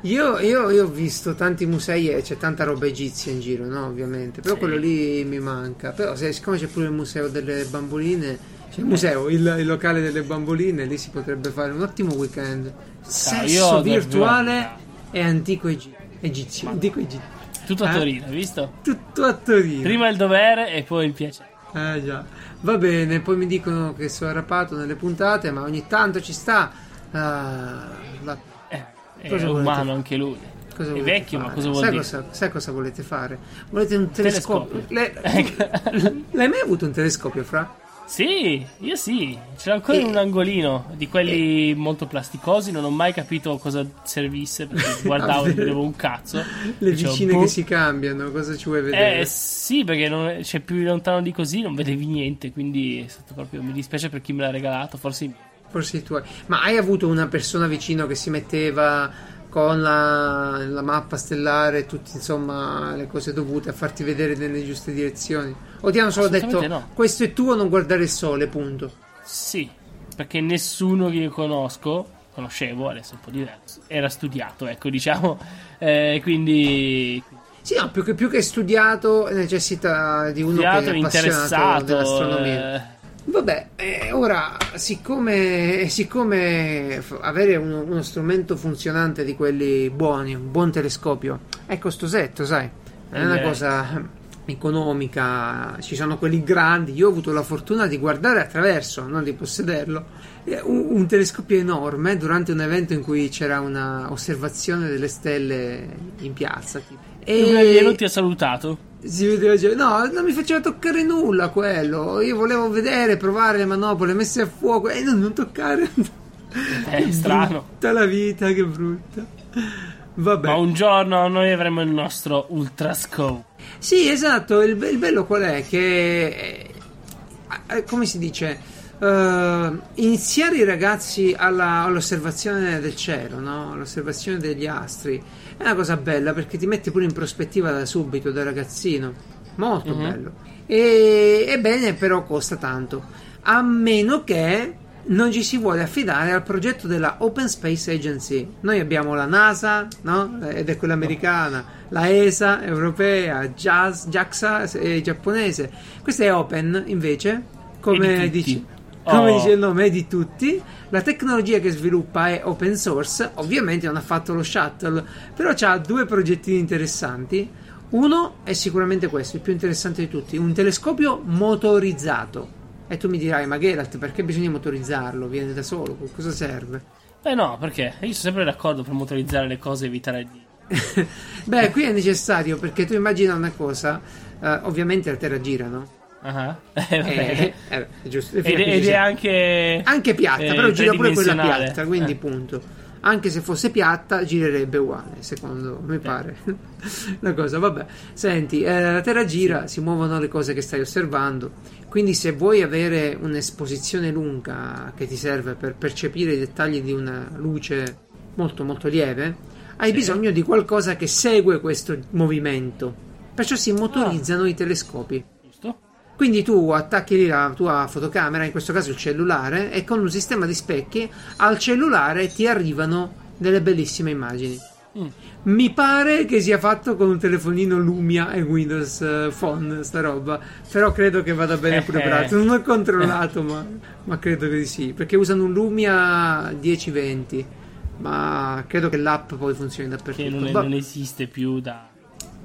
[SPEAKER 1] Io, io- io ho visto tanti musei e c'è tanta roba egizia in giro, no? Ovviamente. Però
[SPEAKER 2] Sì.
[SPEAKER 1] quello lì mi manca. Però se- siccome c'è pure il museo delle bamboline, c'è il museo, il, il locale delle bamboline, lì si potrebbe fare un ottimo weekend. Sesso virtuale e antico egi- egizio. Antico egizio.
[SPEAKER 2] Tutto a
[SPEAKER 1] Eh?
[SPEAKER 2] Torino, hai visto?
[SPEAKER 1] Tutto a Torino.
[SPEAKER 2] Prima il dovere e poi il piacere.
[SPEAKER 1] Eh già. Va bene, poi mi dicono che sono arrapato nelle puntate, ma ogni tanto ci sta. Ah, va-
[SPEAKER 2] Eh, è
[SPEAKER 1] Cosa
[SPEAKER 2] umano anche lui.
[SPEAKER 1] Cosa
[SPEAKER 2] è vecchio,
[SPEAKER 1] fare?
[SPEAKER 2] ma cosa vuol
[SPEAKER 1] sai
[SPEAKER 2] dire?
[SPEAKER 1] Cosa, sai cosa volete fare? Volete un telescopio?
[SPEAKER 2] Telescopio.
[SPEAKER 1] Le- L'hai mai avuto un telescopio, Fra?
[SPEAKER 2] Sì, io sì, ce l'ho ancora
[SPEAKER 1] E-
[SPEAKER 2] un angolino di quelli molto plasticosi, non ho mai capito cosa servisse perché guardavo e vedevo un cazzo.
[SPEAKER 1] Le
[SPEAKER 2] Dicevo,
[SPEAKER 1] vicine
[SPEAKER 2] boh.
[SPEAKER 1] che si cambiano, cosa ci vuoi vedere?
[SPEAKER 2] Eh sì, perché non, cioè, più lontano di così non vedevi niente, quindi è stato proprio, mi dispiace per chi me l'ha regalato, forse
[SPEAKER 1] Forse i tuoi. Ma hai avuto una persona vicino che si metteva con la, la mappa stellare e tutte insomma le cose dovute a farti vedere nelle giuste direzioni? O ti hanno solo detto
[SPEAKER 2] no.
[SPEAKER 1] questo è tuo, non guardare il sole, punto.
[SPEAKER 2] sì, perché nessuno che io conosco, conoscevo, adesso è un po' diverso, era studiato, ecco diciamo, eh, quindi
[SPEAKER 1] Sì, no, più che, più che studiato necessita di uno
[SPEAKER 2] studiato,
[SPEAKER 1] che è appassionato dell'astronomia.
[SPEAKER 2] eh,
[SPEAKER 1] Vabbè, eh, ora, siccome, siccome avere uno, uno strumento funzionante di quelli buoni, un buon telescopio, è costosetto, sai, non è una
[SPEAKER 2] Eh.
[SPEAKER 1] cosa economica, ci sono quelli grandi, io ho avuto la fortuna di guardare attraverso, non di possederlo, eh, un, un telescopio enorme durante un evento in cui c'era una osservazione delle stelle in piazza. tipo.
[SPEAKER 2] E non ti ha salutato?
[SPEAKER 1] Si vedeva già, no, non mi faceva toccare nulla quello. Io volevo vedere, provare le manopole messe a fuoco e non, non toccare.
[SPEAKER 2] È strano.
[SPEAKER 1] Tutta la vita, che brutta. Vabbè.
[SPEAKER 2] Ma un giorno noi avremo il nostro Ultrascope.
[SPEAKER 1] Sì, esatto. Il, il bello qual è? Che eh, eh, come si dice? Eh, iniziare i ragazzi alla- all'osservazione del cielo, no? all'osservazione degli astri è una cosa bella perché ti mette pure in prospettiva da subito, da ragazzino. Molto
[SPEAKER 2] Mhm.
[SPEAKER 1] bello. E, ebbene, però costa tanto. A meno che non ci si vuole affidare al progetto della Open Space Agency. Noi abbiamo la NASA, no? Ed è quella americana, la ESA europea, JAS, JAXA e giapponese. Questa è Open invece, come dici. Come
[SPEAKER 2] Oh.
[SPEAKER 1] dice il nome di tutti, la tecnologia che sviluppa è open source, ovviamente non ha fatto lo shuttle, però ha due progettini interessanti. Uno è sicuramente questo, il più interessante di tutti, un telescopio motorizzato. E tu mi dirai, ma Geralt, perché bisogna motorizzarlo? Viene da solo, cosa serve?
[SPEAKER 2] Beh no, perché io sono sempre d'accordo per motorizzare le cose e evitare di...
[SPEAKER 1] Beh, qui è necessario perché tu immagina una cosa, eh, ovviamente la Terra gira, no?
[SPEAKER 2] Ah, eh,
[SPEAKER 1] Eh, eh, giusto.
[SPEAKER 2] Ed, ed è anche...
[SPEAKER 1] anche piatta,
[SPEAKER 2] eh,
[SPEAKER 1] però gira pure quella piatta, quindi
[SPEAKER 2] Eh.
[SPEAKER 1] punto. Anche se fosse piatta, girerebbe uguale, secondo me pare. La cosa, vabbè. Senti, eh, la Terra gira, si muovono le cose che stai osservando. Quindi, se vuoi avere un'esposizione lunga che ti serve per percepire i dettagli di una luce molto, molto lieve, hai
[SPEAKER 2] Sì.
[SPEAKER 1] bisogno di qualcosa che segue questo movimento. Perciò si motorizzano i telescopi. Quindi tu attacchi lì la tua fotocamera, in questo caso il cellulare, e con un sistema di specchi al cellulare ti arrivano delle bellissime immagini.
[SPEAKER 2] Mm.
[SPEAKER 1] Mi pare che sia fatto con un telefonino Lumia e Windows eh, Phone, sta roba. Però credo che vada bene pure per altro. Non ho controllato, ma, ma credo che sì. Perché usano un Lumia 1020. Ma credo che l'app poi funzioni
[SPEAKER 2] Che
[SPEAKER 1] dappertutto.
[SPEAKER 2] non, è-
[SPEAKER 1] Va-
[SPEAKER 2] non esiste più da...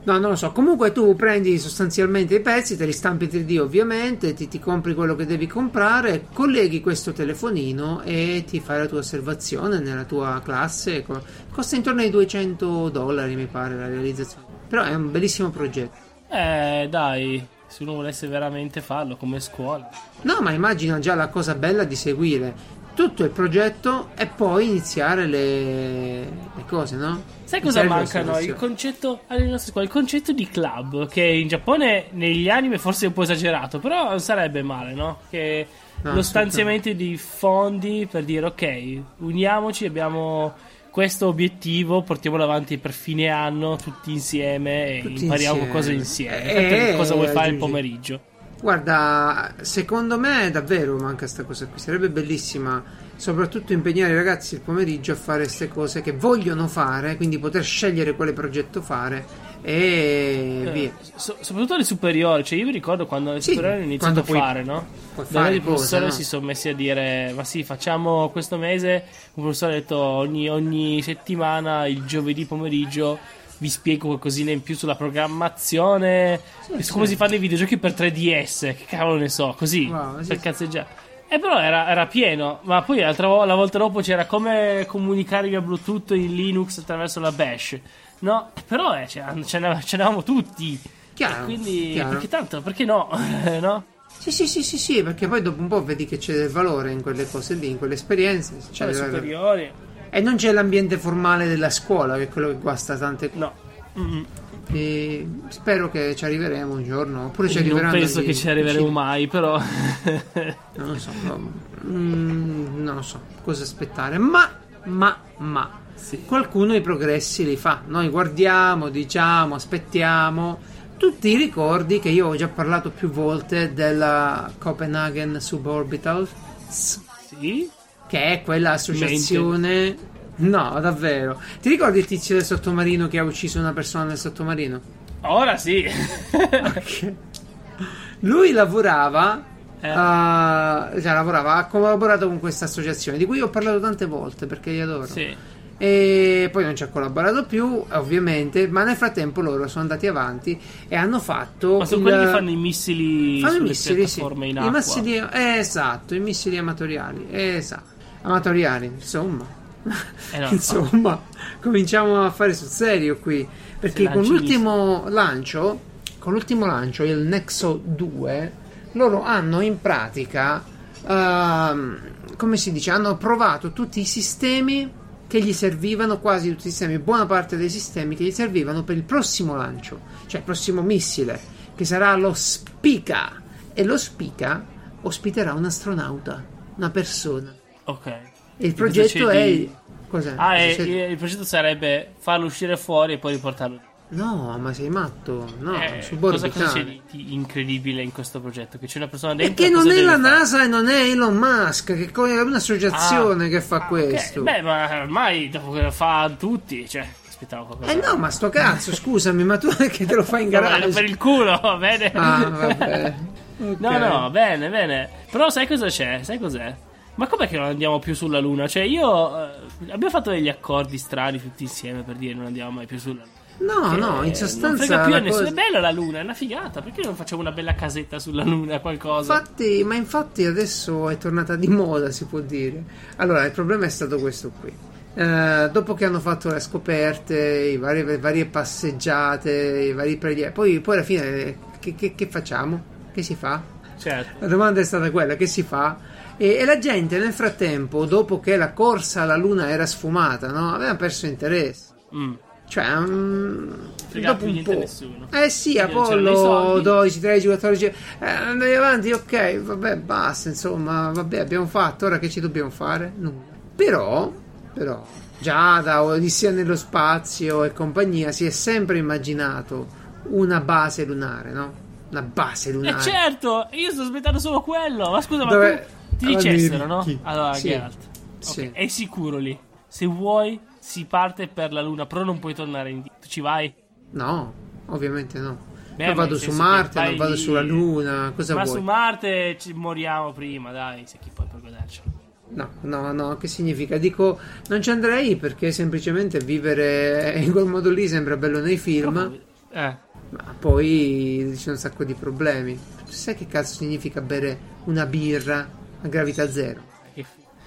[SPEAKER 1] No, non lo so. Comunque tu prendi sostanzialmente i pezzi, te li stampi 3D ovviamente, ti, ti compri quello che devi comprare, colleghi questo telefonino e ti fai la tua osservazione nella tua classe. Co- Costa intorno ai 200 dollari, mi pare, la realizzazione. Però è un bellissimo progetto.
[SPEAKER 2] Eh, dai, se uno volesse veramente farlo come scuola.
[SPEAKER 1] No, ma immagina già la cosa bella di seguire. Tu tutto il progetto e poi iniziare le, le cose, no?
[SPEAKER 2] Sai cosa
[SPEAKER 1] Iniziare le
[SPEAKER 2] manca a noi? Il concetto alle nostre scuole, il concetto di club, che in Giappone negli anime forse è un po' esagerato, però non sarebbe male, no? Che
[SPEAKER 1] No,
[SPEAKER 2] lo stanziamento di fondi per dire ok, uniamoci, abbiamo questo obiettivo, portiamolo avanti per fine anno tutti insieme e
[SPEAKER 1] Tutti
[SPEAKER 2] impariamo
[SPEAKER 1] insieme.
[SPEAKER 2] cose insieme.
[SPEAKER 1] Eh,
[SPEAKER 2] Tanto che cosa vuoi fare il pomeriggio?
[SPEAKER 1] Guarda, secondo me davvero manca sta cosa qui. Sarebbe bellissima, soprattutto impegnare i ragazzi il pomeriggio a fare queste cose che vogliono fare, quindi poter scegliere quale progetto fare e
[SPEAKER 2] Eh,
[SPEAKER 1] via.
[SPEAKER 2] so- soprattutto alle superiori, cioè io mi ricordo quando alle
[SPEAKER 1] Sì,
[SPEAKER 2] superiori ho iniziato a fare, no? Dove
[SPEAKER 1] fare
[SPEAKER 2] i professori
[SPEAKER 1] no?
[SPEAKER 2] si sono messi a dire: Ma sì, facciamo questo mese. Un professore ha detto ogni, ogni settimana, il giovedì pomeriggio, vi spiego qualcosina in più sulla programmazione. e su come si fanno i videogiochi per 3DS. Che cavolo ne so, così
[SPEAKER 1] Wow, sì,
[SPEAKER 2] per
[SPEAKER 1] sì.
[SPEAKER 2] cazzeggiare. E però era, era pieno, ma poi l'altra vo- la volta dopo c'era come comunicare via Bluetooth in Linux attraverso la Bash. No, però eh, ce, ce ne, ce ne avevamo tutti.
[SPEAKER 1] Chiaro,
[SPEAKER 2] quindi,
[SPEAKER 1] chiaro.
[SPEAKER 2] perché tanto, perché no? no?
[SPEAKER 1] Sì, sì, sì, sì, sì, perché poi dopo un po' vedi che c'è del valore in quelle cose lì, in quelle esperienze. c'è
[SPEAKER 2] le superiori.
[SPEAKER 1] E non c'è l'ambiente formale della scuola, che è quello che guasta tante cose.
[SPEAKER 2] No. Mm,
[SPEAKER 1] E spero che ci arriveremo un giorno. Oppure ci
[SPEAKER 2] non
[SPEAKER 1] arriveranno.
[SPEAKER 2] penso
[SPEAKER 1] gli-
[SPEAKER 2] che ci arriveremo
[SPEAKER 1] gli-
[SPEAKER 2] mai, però.
[SPEAKER 1] Non lo so. no, mm, non lo so cosa aspettare. Ma, ma, ma.
[SPEAKER 2] Sì.
[SPEAKER 1] Qualcuno i progressi li fa. Noi guardiamo, diciamo, aspettiamo. Tutti i ricordi che io ho già parlato più volte della Copenhagen Suborbital,
[SPEAKER 2] sì.
[SPEAKER 1] che è quella associazione. No, davvero. Ti ricordi il tizio del sottomarino che ha ucciso una persona nel sottomarino?
[SPEAKER 2] Ora sì.
[SPEAKER 1] Lui lavorava.
[SPEAKER 2] Eh.
[SPEAKER 1] a- cioè, lavorava, ha collaborato con questa associazione di cui ho parlato tante volte perché li adoro.
[SPEAKER 2] sì.
[SPEAKER 1] E poi non ci ha collaborato più, ovviamente, ma nel frattempo loro sono andati avanti e hanno fatto.
[SPEAKER 2] Ma sono
[SPEAKER 1] il-
[SPEAKER 2] quelli che fanno i missili
[SPEAKER 1] fanno i
[SPEAKER 2] sulle
[SPEAKER 1] missili, sì.
[SPEAKER 2] piattaforme in
[SPEAKER 1] I
[SPEAKER 2] acqua.
[SPEAKER 1] missili, eh, esatto, i missili amatoriali. Esatto. Amatoriali, insomma.
[SPEAKER 2] Eh no,
[SPEAKER 1] insomma, cominciamo a fare sul serio qui. Perché con l'ultimo lancio, con l'ultimo lancio, il Nexo 2, loro hanno in pratica, ehm, come si dice, hanno provato tutti i sistemi che gli servivano, quasi tutti i sistemi, buona parte dei sistemi che gli servivano per il prossimo lancio, cioè il prossimo missile, che sarà lo Spica. E lo Spica ospiterà un astronauta, una persona.
[SPEAKER 2] Ok.
[SPEAKER 1] Il progetto è.
[SPEAKER 2] di-
[SPEAKER 1] Cos'è?
[SPEAKER 2] Ah,
[SPEAKER 1] Cosa c'è-
[SPEAKER 2] il, progetto sarebbe farlo uscire fuori e poi riportarlo.
[SPEAKER 1] No, ma sei matto? No,
[SPEAKER 2] Eh, cosa, cosa c'è di, di incredibile in questo progetto? Che c'è una persona
[SPEAKER 1] E
[SPEAKER 2] dentro.
[SPEAKER 1] che non è la
[SPEAKER 2] fare?
[SPEAKER 1] NASA e non è Elon Musk, che è un'associazione
[SPEAKER 2] Ah,
[SPEAKER 1] che fa
[SPEAKER 2] ah,
[SPEAKER 1] questo.
[SPEAKER 2] Beh, ma ormai dopo che lo fa tutti, cioè.
[SPEAKER 1] Eh no, ma sto cazzo, scusami, ma tu che te lo fai in
[SPEAKER 2] No,
[SPEAKER 1] garage?
[SPEAKER 2] per il culo, va bene?
[SPEAKER 1] Ah, vabbè. Ok.
[SPEAKER 2] No, no, bene, bene. Però sai cosa c'è? Sai cos'è? Ma com'è che non andiamo più sulla Luna? Cioè, io. eh, abbiamo fatto degli accordi strani tutti insieme per dire non andiamo mai più sulla Luna.
[SPEAKER 1] No,
[SPEAKER 2] Che
[SPEAKER 1] no, in
[SPEAKER 2] Non
[SPEAKER 1] sostanza.
[SPEAKER 2] nessuno.
[SPEAKER 1] cosa-
[SPEAKER 2] È bella la Luna, è una figata. Perché non facciamo una bella casetta sulla Luna? Qualcosa.
[SPEAKER 1] Infatti, ma infatti adesso è tornata di moda, si può dire. Allora, il problema è stato questo qui. Eh, dopo che hanno fatto le scoperte, vari- le varie passeggiate, i vari prelievi, poi, poi alla fine eh, che, che- che facciamo? Che si fa?
[SPEAKER 2] Certo.
[SPEAKER 1] La domanda è stata quella, che si fa? E, e la gente nel frattempo, dopo che la corsa alla Luna era sfumata, no? aveva perso interesse.
[SPEAKER 2] Mm.
[SPEAKER 1] Cioè,
[SPEAKER 2] Frega
[SPEAKER 1] dopo un po'.
[SPEAKER 2] nessuno.
[SPEAKER 1] Eh sì,
[SPEAKER 2] Perché non c'erano i
[SPEAKER 1] Apollo
[SPEAKER 2] soldi.
[SPEAKER 1] 12, 13, 14. Eh, andavi avanti, ok, vabbè, basta. Insomma, vabbè, abbiamo fatto. Ora che ci dobbiamo fare? Nulla. Però, però, già da Odissea nello spazio e compagnia si è sempre immaginato una base lunare, no? Una base
[SPEAKER 2] Eh
[SPEAKER 1] lunare.
[SPEAKER 2] certo, io sto aspettando solo quello. Ma scusa, ma
[SPEAKER 1] Dove-
[SPEAKER 2] tu ti dicessero, no? Allora,
[SPEAKER 1] Sì.
[SPEAKER 2] Geralt.
[SPEAKER 1] Sì.
[SPEAKER 2] Ok, È sicuro lì. Se vuoi, si parte per la Luna, però non puoi tornare indietro. Tu ci vai?
[SPEAKER 1] No, ovviamente no.
[SPEAKER 2] Beh,
[SPEAKER 1] non
[SPEAKER 2] ma
[SPEAKER 1] vado su Marte, non vado
[SPEAKER 2] lì-
[SPEAKER 1] sulla Luna. Cosa
[SPEAKER 2] Ma
[SPEAKER 1] vuoi?
[SPEAKER 2] su Marte ci moriamo prima, dai, se chi può per godercelo.
[SPEAKER 1] No, no, no, che significa? Dico, non ci andrei perché semplicemente vivere in quel modo lì sembra bello nei film,
[SPEAKER 2] Eh,
[SPEAKER 1] ma poi c'è un sacco di problemi. Sai che cazzo significa bere una birra a gravità zero?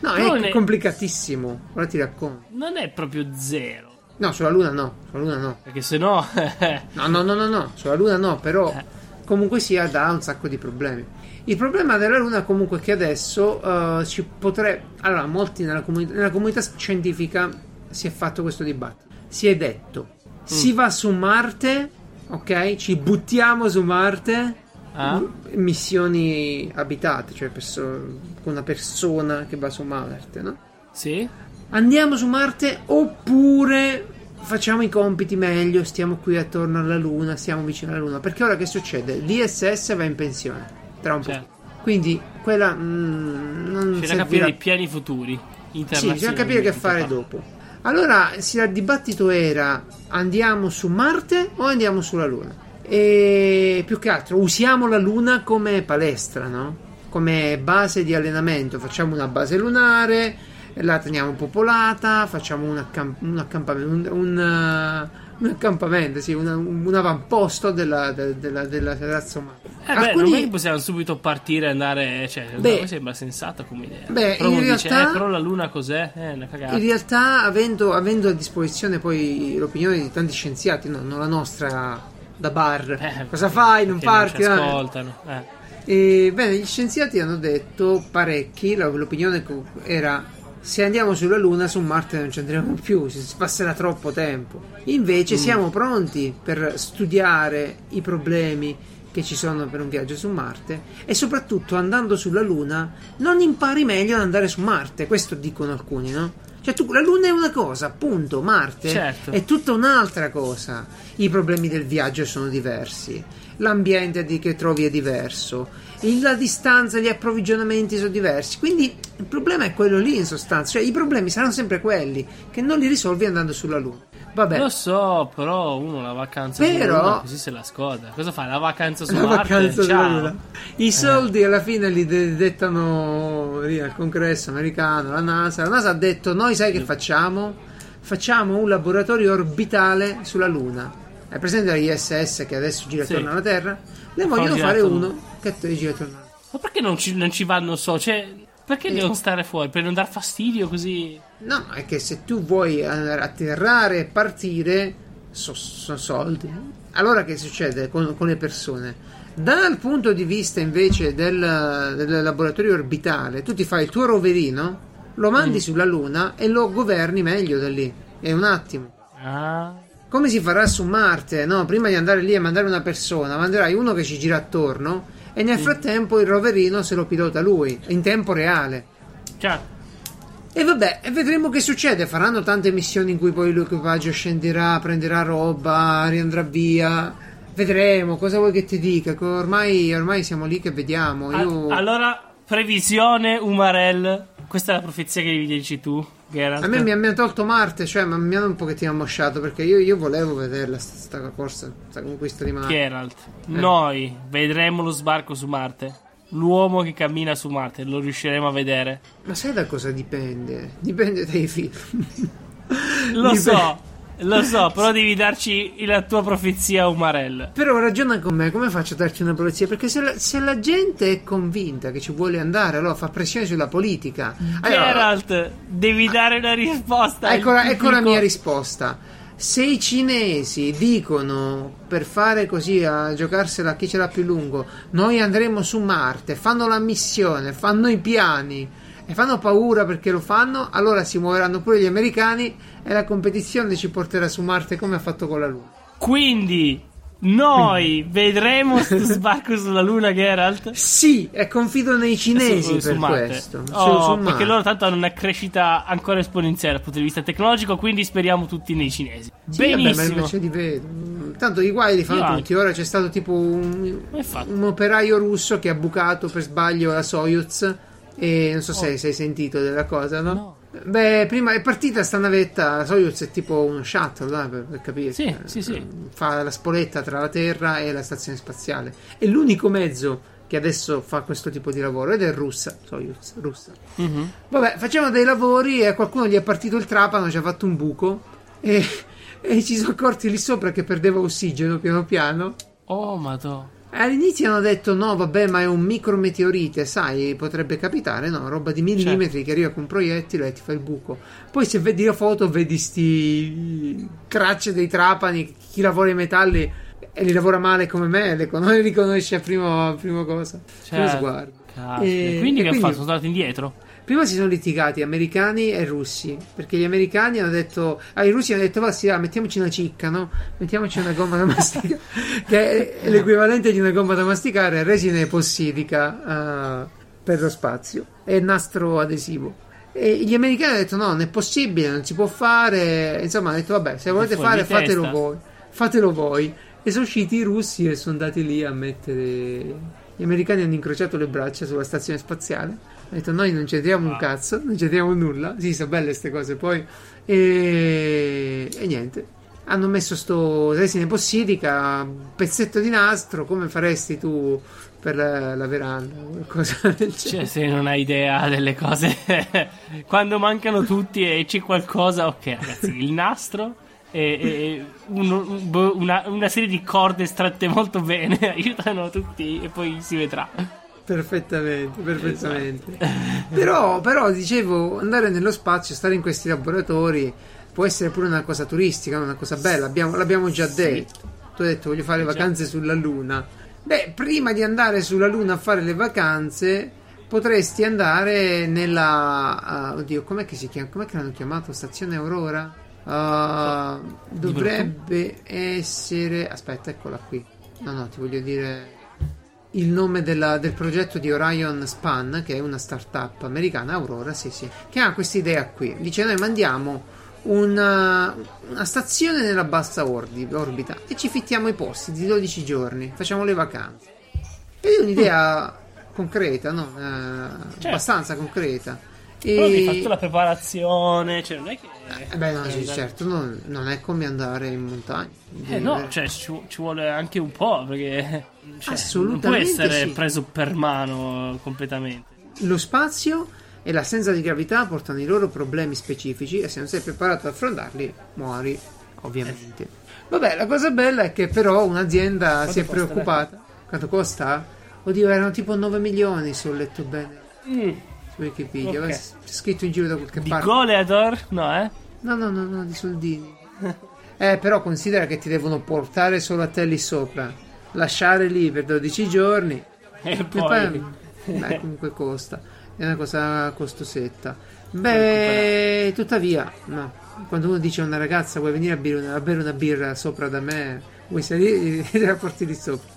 [SPEAKER 1] No, è
[SPEAKER 2] è-
[SPEAKER 1] complicatissimo. Ora ti racconto.
[SPEAKER 2] non è proprio zero.
[SPEAKER 1] No, sulla Luna no, sulla Luna no.
[SPEAKER 2] Perché se no.
[SPEAKER 1] No, no, no, no, no, sulla Luna no, però
[SPEAKER 2] Eh.
[SPEAKER 1] comunque sia dà un sacco di problemi. Il problema della Luna comunque è che adesso uh, ci potrebbe... Allora, molti nella, comuni- nella, comunità scientifica si è fatto questo dibattito. Si è detto, mm. si va su Marte, ok? Ci buttiamo su Marte, ah. missioni abitate, cioè perso- una persona che va su Marte, no?
[SPEAKER 2] Sì.
[SPEAKER 1] Andiamo su Marte oppure facciamo i compiti meglio, stiamo qui attorno alla Luna, stiamo vicino alla Luna. Perché ora che succede? L'ISS va in pensione tra un po'. Certo. Quindi quella mm, non
[SPEAKER 2] C'è da capire i piani futuri.
[SPEAKER 1] Sì, bisogna capire che fare dopo. Allora, il dibattito era andiamo su Marte o andiamo sulla Luna? E più che altro usiamo la Luna come palestra, no? Come base di allenamento. Facciamo una base lunare la teniamo popolata, facciamo un, accamp- un accampamento, un, un, un accampamento, sì, una, un, avamposto della, de, della, della razza umana.
[SPEAKER 2] Eh Alcuni... non è che possiamo subito partire e andare, cioè, beh, mi sembra sensata come idea. Beh, però in realtà, dice, eh, però la luna cos'è? Eh, una cagata.
[SPEAKER 1] In realtà, avendo, avendo, a disposizione poi l'opinione di tanti scienziati, no, non la nostra da bar, eh, cosa fai? Non parti?
[SPEAKER 2] Non ascoltano. Eh.
[SPEAKER 1] E, bene, gli scienziati hanno detto parecchi, l'opinione era se andiamo sulla Luna, su Marte non ci andremo più, si passerà troppo tempo. Invece mm. siamo pronti per studiare i problemi che ci sono per un viaggio su Marte e soprattutto andando sulla Luna non impari meglio ad andare su Marte, questo dicono alcuni, no? Cioè tu, la Luna è una cosa, appunto, Marte certo. è tutta un'altra cosa. I problemi del viaggio sono diversi, l'ambiente che trovi è diverso, la distanza, gli approvvigionamenti sono diversi. Quindi il problema è quello lì in sostanza, cioè i problemi saranno sempre quelli che non li risolvi andando sulla Luna. Vabbè.
[SPEAKER 2] Lo so, però uno la vacanza
[SPEAKER 1] però,
[SPEAKER 2] Luna, così se la scoda. Cosa fa? La vacanza su la Marte? Vacanza Ciao.
[SPEAKER 1] I soldi eh. alla fine li dettano lì al congresso americano, la NASA. La NASA ha detto: Noi sai che facciamo? Facciamo un laboratorio orbitale sulla Luna. È presente la ISS che adesso gira attorno sì. alla Terra? Ne vogliono fare uno che gira attorno alla Terra.
[SPEAKER 2] Ma perché non ci, non ci vanno so? Cioè, perché eh. devono stare fuori? Per non dar fastidio così?
[SPEAKER 1] No, è che se tu vuoi atterrare e partire, sono so soldi. Allora che succede con, con, le persone? Dal punto di vista invece del, del, laboratorio orbitale, tu ti fai il tuo roverino, lo mandi mm. sulla Luna e lo governi meglio da lì. È un attimo.
[SPEAKER 2] Ah.
[SPEAKER 1] Come si farà su Marte? No, prima di andare lì e mandare una persona, manderai uno che ci gira attorno e nel frattempo il roverino se lo pilota lui in tempo reale.
[SPEAKER 2] Certo.
[SPEAKER 1] E vabbè, e vedremo che succede. Faranno tante missioni in cui poi l'equipaggio scenderà, prenderà roba, riandrà via. Vedremo, cosa vuoi che ti dica? Ormai, ormai siamo lì che vediamo. Io...
[SPEAKER 2] Allora, previsione Umarell. Questa è la profezia che mi dici tu. Geralt.
[SPEAKER 1] A me mi hanno tolto Marte, cioè mi hanno un pochettino ammosciato perché io, io volevo vederla questa corsa, questa conquista di Marte.
[SPEAKER 2] Geralt, eh. noi vedremo lo sbarco su Marte. L'uomo che cammina su Marte, lo riusciremo a vedere.
[SPEAKER 1] Ma sai da cosa dipende? Dipende dai film.
[SPEAKER 2] lo dipende. so. Lo so, però devi darci la tua profezia Umarell.
[SPEAKER 1] Però ragiona con me, come faccio a darti una profezia? Perché se la, se la gente è convinta che ci vuole andare, allora fa pressione sulla politica.
[SPEAKER 2] Allora, Geralt, devi dare una risposta.
[SPEAKER 1] Ecco, la, ecco la mia risposta. Se i cinesi dicono per fare così a giocarsela a chi ce l'ha più lungo, noi andremo su Marte, fanno la missione, fanno i piani e fanno paura perché lo fanno, allora si muoveranno pure gli americani e la competizione ci porterà su Marte come ha fatto con la Luna.
[SPEAKER 2] Quindi noi vedremo questo sbarco sulla Luna, Geralt?
[SPEAKER 1] Sì, e confido nei cinesi su, per su questo.
[SPEAKER 2] Oh, su, perché loro tanto hanno una crescita ancora esponenziale dal punto di vista tecnologico, quindi speriamo tutti nei cinesi.
[SPEAKER 1] Sì, Benissimo. Vabbè, li vedo. Tanto i guai li fanno Io tutti. Anche. Ora c'è stato tipo un, un operaio russo che ha bucato per sbaglio la Soyuz e non so oh. se, se hai sentito della cosa, no? no. Beh, prima è partita sta navetta Soyuz è tipo uno shuttle, no? per, per, capire.
[SPEAKER 2] Sì, sì, sì.
[SPEAKER 1] Fa la spoletta tra la Terra e la stazione spaziale. È l'unico mezzo che adesso fa questo tipo di lavoro ed è russa, Soyuz, russa.
[SPEAKER 2] Mm-hmm.
[SPEAKER 1] Vabbè, facciamo dei lavori e a qualcuno gli è partito il trapano, ci ha fatto un buco e, e ci sono accorti lì sopra che perdeva ossigeno piano piano.
[SPEAKER 2] Oh, madonna.
[SPEAKER 1] All'inizio hanno detto no, vabbè, ma è un micrometeorite, sai, potrebbe capitare, no? Roba di millimetri certo. che arriva con un proiettile e ti fa il buco. Poi se vedi la foto vedi sti tracce dei trapani, chi lavora i metalli e li lavora male come me, le, non li riconosce a prima, prima cosa. Primo
[SPEAKER 2] Certo.
[SPEAKER 1] sguardo.
[SPEAKER 2] Caspita.
[SPEAKER 1] E-
[SPEAKER 2] quindi
[SPEAKER 1] e
[SPEAKER 2] che ha
[SPEAKER 1] quindi-
[SPEAKER 2] fatto? Sono tornati indietro?
[SPEAKER 1] Prima si sono litigati americani e russi, perché gli americani hanno detto, ah, i russi hanno detto, va sì, ah, mettiamoci una cicca, no? Mettiamoci una gomma da masticare, che è l'equivalente di una gomma da masticare, resina epossidica eh, per lo spazio, e nastro adesivo. E gli americani hanno detto, no, non è possibile, non si può fare, insomma, hanno detto, vabbè, se volete fare,
[SPEAKER 2] testa.
[SPEAKER 1] fatelo voi, fatelo voi. E sono usciti i russi e sono andati lì a mettere... Gli americani hanno incrociato le braccia sulla stazione spaziale. Hanno detto: Noi non c'entriamo un
[SPEAKER 2] Wow.
[SPEAKER 1] cazzo, non c'entriamo nulla. Sì, sono belle queste cose. Poi, e, e niente. Hanno messo sto resina epossidica, un pezzetto di nastro, come faresti tu per la, la veranda, o qualcosa del
[SPEAKER 2] Cioè,
[SPEAKER 1] genere.
[SPEAKER 2] se non hai idea delle cose, quando mancano tutti e c'è qualcosa, ok, ragazzi, il nastro e, e uno- un- boh, una, una serie di corde stratte molto bene aiutano tutti e poi si vedrà.
[SPEAKER 1] Perfettamente, perfettamente. però, però, dicevo, andare nello spazio, stare in questi laboratori può essere pure una cosa turistica, una cosa bella. Abbiamo- l'abbiamo già
[SPEAKER 2] Sì.
[SPEAKER 1] detto. Tu hai detto voglio fare
[SPEAKER 2] Già.
[SPEAKER 1] vacanze sulla Luna. Beh, prima di andare sulla Luna a fare le vacanze, potresti andare nella. ah, oddio, com'è che si chiama? Com'è che l'hanno chiamato? Stazione Aurora? Ah, dovrebbe essere. Aspetta, eccola qui. No, no, ti voglio dire il nome della- del progetto di Orion Span, che è una startup americana, Aurora, sì, sì, che ha questa idea qui. Dice: Noi mandiamo una, una stazione nella bassa ordi- orbita e ci fittiamo i posti di 12 giorni, facciamo le vacanze. Ed è un'idea concreta, no? Eh, abbastanza concreta. E...
[SPEAKER 2] Però hai fatto la preparazione, cioè non è che...
[SPEAKER 1] Eh, beh, no, sì, certo, non, non è come andare in montagna.
[SPEAKER 2] Eh no, cioè ci, ci vuole anche un po' perché cioè,
[SPEAKER 1] Assolutamente
[SPEAKER 2] non può essere
[SPEAKER 1] sì.
[SPEAKER 2] preso per mano completamente.
[SPEAKER 1] Lo spazio e l'assenza di gravità portano i loro problemi specifici e se non sei preparato ad affrontarli, muori, ovviamente. Vabbè, la cosa bella è che però un'azienda
[SPEAKER 2] Quanto
[SPEAKER 1] si è preoccupata. Quanto costa? Oddio, erano tipo 9 milioni se ho letto bene
[SPEAKER 2] Mm,
[SPEAKER 1] su Wikipedia.
[SPEAKER 2] Ok.
[SPEAKER 1] C'è scritto in giro da qualche
[SPEAKER 2] Di
[SPEAKER 1] parte.
[SPEAKER 2] Goleador? No, eh?
[SPEAKER 1] No, no, no, no, di soldini. eh, però considera che ti devono portare solo a te lì sopra, lasciare lì per 12 giorni.
[SPEAKER 2] E
[SPEAKER 1] E
[SPEAKER 2] poi...
[SPEAKER 1] beh, comunque costa, è una cosa costosetta. Beh, tuttavia, no. Quando uno dice a una ragazza vuoi venire a bere una, a bere una birra sopra da me, vuoi salire e la porti lì sopra.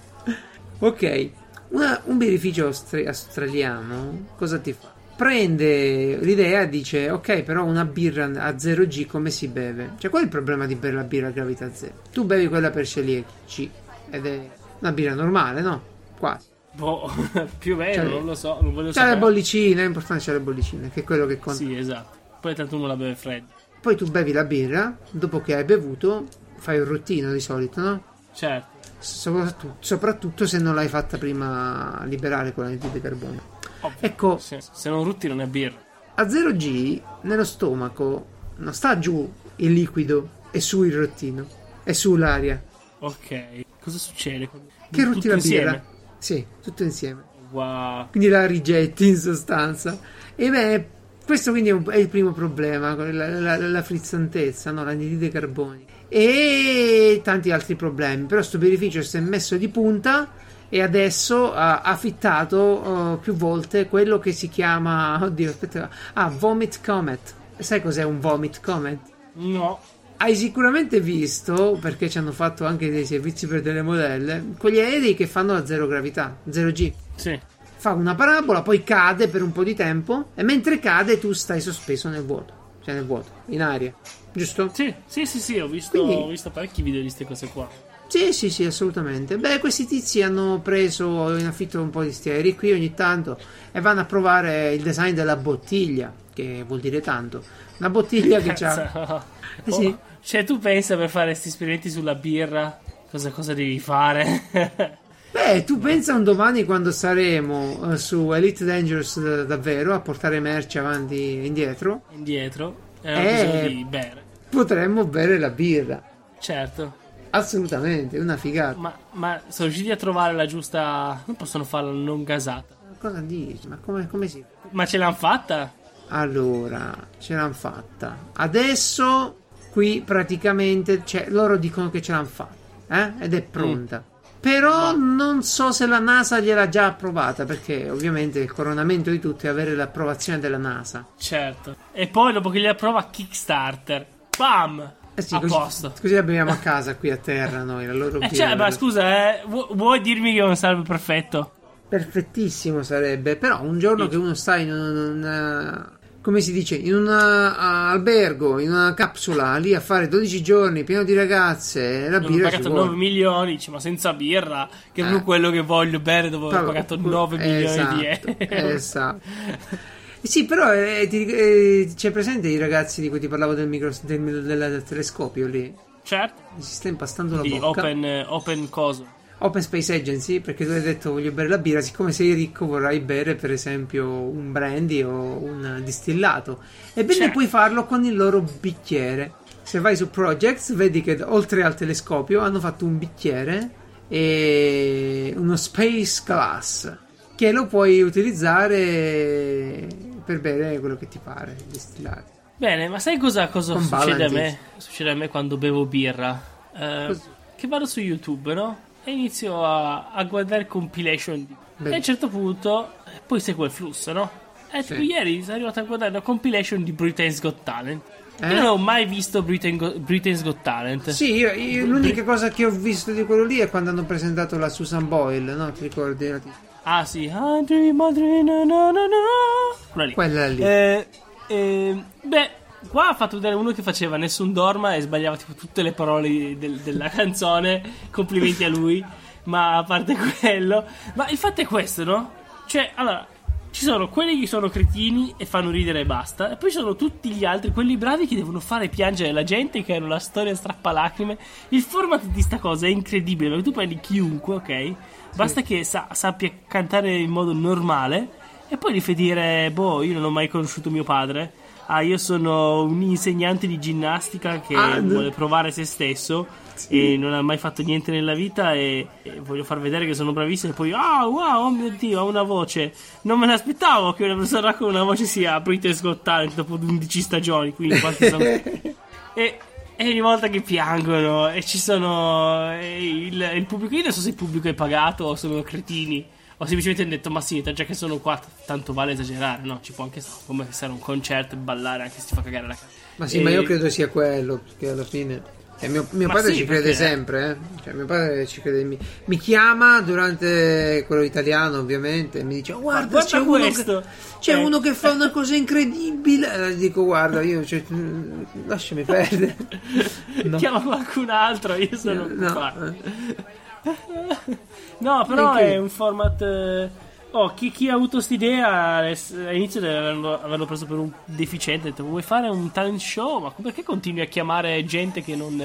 [SPEAKER 1] Ok, una- un birrificio austri- australiano cosa ti fa? Prende l'idea e dice ok però una birra a 0G come si beve? Cioè qual è il problema di bere la birra a gravità zero? Tu bevi quella per celiaci ed è una birra normale, no? Quasi.
[SPEAKER 2] Boh, più o meno,
[SPEAKER 1] Cioè,
[SPEAKER 2] non lo so, non voglio
[SPEAKER 1] le
[SPEAKER 2] sapere.
[SPEAKER 1] bollicine, è importante c'è le bollicine, che è quello che conta.
[SPEAKER 2] Sì, esatto. Poi tanto uno la beve fredda.
[SPEAKER 1] Poi tu bevi la birra, dopo che hai bevuto, fai un rottino di solito, no?
[SPEAKER 2] Certo.
[SPEAKER 1] Soprattutto, soprattutto se non l'hai fatta prima liberare con l'anidride carbonica.
[SPEAKER 2] Ovvio.
[SPEAKER 1] Ecco,
[SPEAKER 2] Se, se non rutti non è birra.
[SPEAKER 1] a 0G nello stomaco non sta giù il liquido e su il rottino, è su l'aria.
[SPEAKER 2] Ok. Cosa succede?
[SPEAKER 1] Che rutti
[SPEAKER 2] Tutto
[SPEAKER 1] la
[SPEAKER 2] insieme?
[SPEAKER 1] birra? Sì, tutto insieme.
[SPEAKER 2] Wow.
[SPEAKER 1] quindi la rigetti in sostanza. E beh, questo quindi è, è il primo problema, la, la, la frizzantezza, no? l'anidride carbonica. E tanti altri problemi. Però sto birrificio si è messo di punta e adesso ha affittato eh, più volte quello che si chiama, oddio, aspetta, ah, Vomit Comet. Sai cos'è un Vomit Comet?
[SPEAKER 2] No.
[SPEAKER 1] Hai sicuramente visto, perché ci hanno fatto anche dei servizi per delle modelle, quegli aerei che fanno la zero gravità, 0G
[SPEAKER 2] Sì.
[SPEAKER 1] fa una parabola, poi cade per un po' di tempo e mentre cade tu stai sospeso nel vuoto, cioè nel vuoto, in aria, giusto?
[SPEAKER 2] Sì, sì, sì, sì, ho visto,
[SPEAKER 1] Quindi-
[SPEAKER 2] ho visto parecchi video di queste cose qua.
[SPEAKER 1] Sì, sì, sì, assolutamente. Beh, questi tizi hanno preso in affitto un po' di sti aerei qui ogni tanto e vanno a provare il design della bottiglia, che vuol dire tanto. Una bottiglia che c'ha... Eh sì.
[SPEAKER 2] Oh, Cioè, tu pensa per fare questi esperimenti sulla birra? Cosa, cosa devi fare?
[SPEAKER 1] Beh, tu pensa un domani quando saremo eh, su Elite Dangerous davvero a portare merce avanti e indietro,
[SPEAKER 2] Indietro.
[SPEAKER 1] Eh.
[SPEAKER 2] di bere.
[SPEAKER 1] potremmo bere la birra.
[SPEAKER 2] Certo.
[SPEAKER 1] Assolutamente, una figata.
[SPEAKER 2] Ma, ma sono riusciti a trovare la giusta. Non possono farla non gasata.
[SPEAKER 1] Ma Cosa dici? Ma come, come si?
[SPEAKER 2] Ma ce l'hanno fatta?
[SPEAKER 1] Allora, ce l'hanno fatta. Adesso qui praticamente cioè, loro dicono che ce l'hanno fatta. eh? ed è pronta. Però non so se la NASA gliel'ha già approvata, perché ovviamente il coronamento di tutto è avere l'approvazione della NASA.
[SPEAKER 2] Certo. E poi dopo che li approva Kickstarter, bam!
[SPEAKER 1] Eh sì,
[SPEAKER 2] a
[SPEAKER 1] così,
[SPEAKER 2] posto.
[SPEAKER 1] così abbiamo a casa qui a terra noi, la loro
[SPEAKER 2] Eh, cioè, ma scusa, eh, vu- vuoi dirmi che non sarebbe perfetto?
[SPEAKER 1] Perfettissimo sarebbe, però un giorno
[SPEAKER 2] Sì.
[SPEAKER 1] che uno sta in un, una- come si dice, in un albergo, in una capsula, lì a fare 12 giorni pieno di ragazze, la
[SPEAKER 2] Non ho
[SPEAKER 1] birra ci
[SPEAKER 2] pagato
[SPEAKER 1] vuole.
[SPEAKER 2] 9 milioni, dici, ma senza birra, che è
[SPEAKER 1] Eh.
[SPEAKER 2] proprio quello che voglio bere dopo aver pagato 9 milioni di
[SPEAKER 1] esatto,
[SPEAKER 2] euro.
[SPEAKER 1] Esatto. Sì, però eh, ti- eh, c'è presente i ragazzi di cui ti parlavo del, micro, del, del- del telescopio lì?
[SPEAKER 2] Certo,
[SPEAKER 1] Si sta impastando la
[SPEAKER 2] di
[SPEAKER 1] bocca.
[SPEAKER 2] open, eh, open coso.
[SPEAKER 1] Open Space Agency, perché tu hai detto voglio bere la birra, siccome sei ricco vorrai bere per esempio un brandy o un distillato. Ebbene
[SPEAKER 2] Certo.
[SPEAKER 1] puoi farlo con il loro bicchiere. Se vai su Projects vedi che oltre al telescopio hanno fatto un bicchiere e uno Space Glass che lo puoi utilizzare per bere quello che ti pare, distillato.
[SPEAKER 2] Bene, ma sai cosa, cosa
[SPEAKER 1] Con
[SPEAKER 2] succede a me? Succede a me quando bevo birra? Eh, che vado su YouTube, no? E inizio a, a guardare compilation.
[SPEAKER 1] Beh.
[SPEAKER 2] E a un certo punto, poi segue il flusso, no? E
[SPEAKER 1] Sì.
[SPEAKER 2] ieri sono arrivato a guardare una compilation di Britain's Got Talent.
[SPEAKER 1] Eh?
[SPEAKER 2] Io non ho mai visto Britain Go- Britain's Got Talent.
[SPEAKER 1] Sì, io- io- l'unica cosa che ho visto di quello lì è quando hanno presentato la Susan Boyle, no? Ti ricordi?
[SPEAKER 2] Ah sì, I dream, I dream, no, no, no, no. Quella lì.
[SPEAKER 1] Quella lì.
[SPEAKER 2] Eh, eh, beh, qua ha fatto vedere uno che faceva Nessun Dorma e sbagliava tipo tutte le parole del- della canzone. Complimenti a lui. Ma a parte quello. Ma il fatto è questo, no? Cioè, allora, ci sono quelli che sono cretini e fanno ridere e basta. E poi ci sono tutti gli altri, quelli bravi che devono fare piangere la gente, che hanno la storia strappalacrime. Il format di sta cosa è incredibile, perché tu prendi chiunque, ok? Basta che sa- sappia cantare in modo normale e poi gli fai dire, boh, io non ho mai conosciuto mio padre. Ah, io sono un insegnante di ginnastica che
[SPEAKER 1] Ah,
[SPEAKER 2] vuole provare se stesso e non ha mai fatto niente nella vita e, e voglio far vedere che sono bravissimo e poi, ah, wow, oh mio Dio, ha una voce. Non me l'aspettavo che una persona con una voce sia Britain's Got Talent dopo 11 stagioni, quindi quanti sono... E, e ogni volta che piangono e ci sono il, il pubblico, io non so se il pubblico è pagato o sono cretini o semplicemente hanno detto ma sì, già che sono qua tanto vale esagerare, no? Ci può anche stare come stare a un concerto e ballare anche se ti fa cagare la casa.
[SPEAKER 1] Ma sì,
[SPEAKER 2] E-
[SPEAKER 1] ma io credo sia quello, perché alla fine... cioè, mio, mio
[SPEAKER 2] Ma
[SPEAKER 1] padre
[SPEAKER 2] sì,
[SPEAKER 1] ci crede
[SPEAKER 2] perché-
[SPEAKER 1] sempre, eh. Cioè, mio padre ci crede. Mi, mi chiama durante quello italiano, ovviamente, e mi dice: "Oh, Guarda,
[SPEAKER 2] guarda
[SPEAKER 1] c'è, uno
[SPEAKER 2] questo."
[SPEAKER 1] che, c'è
[SPEAKER 2] Eh.
[SPEAKER 1] uno che fa una cosa incredibile. E gli dico: Guarda, io cioè, lasciami perdere. No.
[SPEAKER 2] Chiama qualcun altro, io sono
[SPEAKER 1] No, eh.
[SPEAKER 2] No, però
[SPEAKER 1] Anche-
[SPEAKER 2] è un format. Oh, chi, chi ha avuto quest'idea all'inizio averlo, averlo preso per un deficiente. Ha detto: Vuoi fare un talent show? Ma perché continui a chiamare gente che non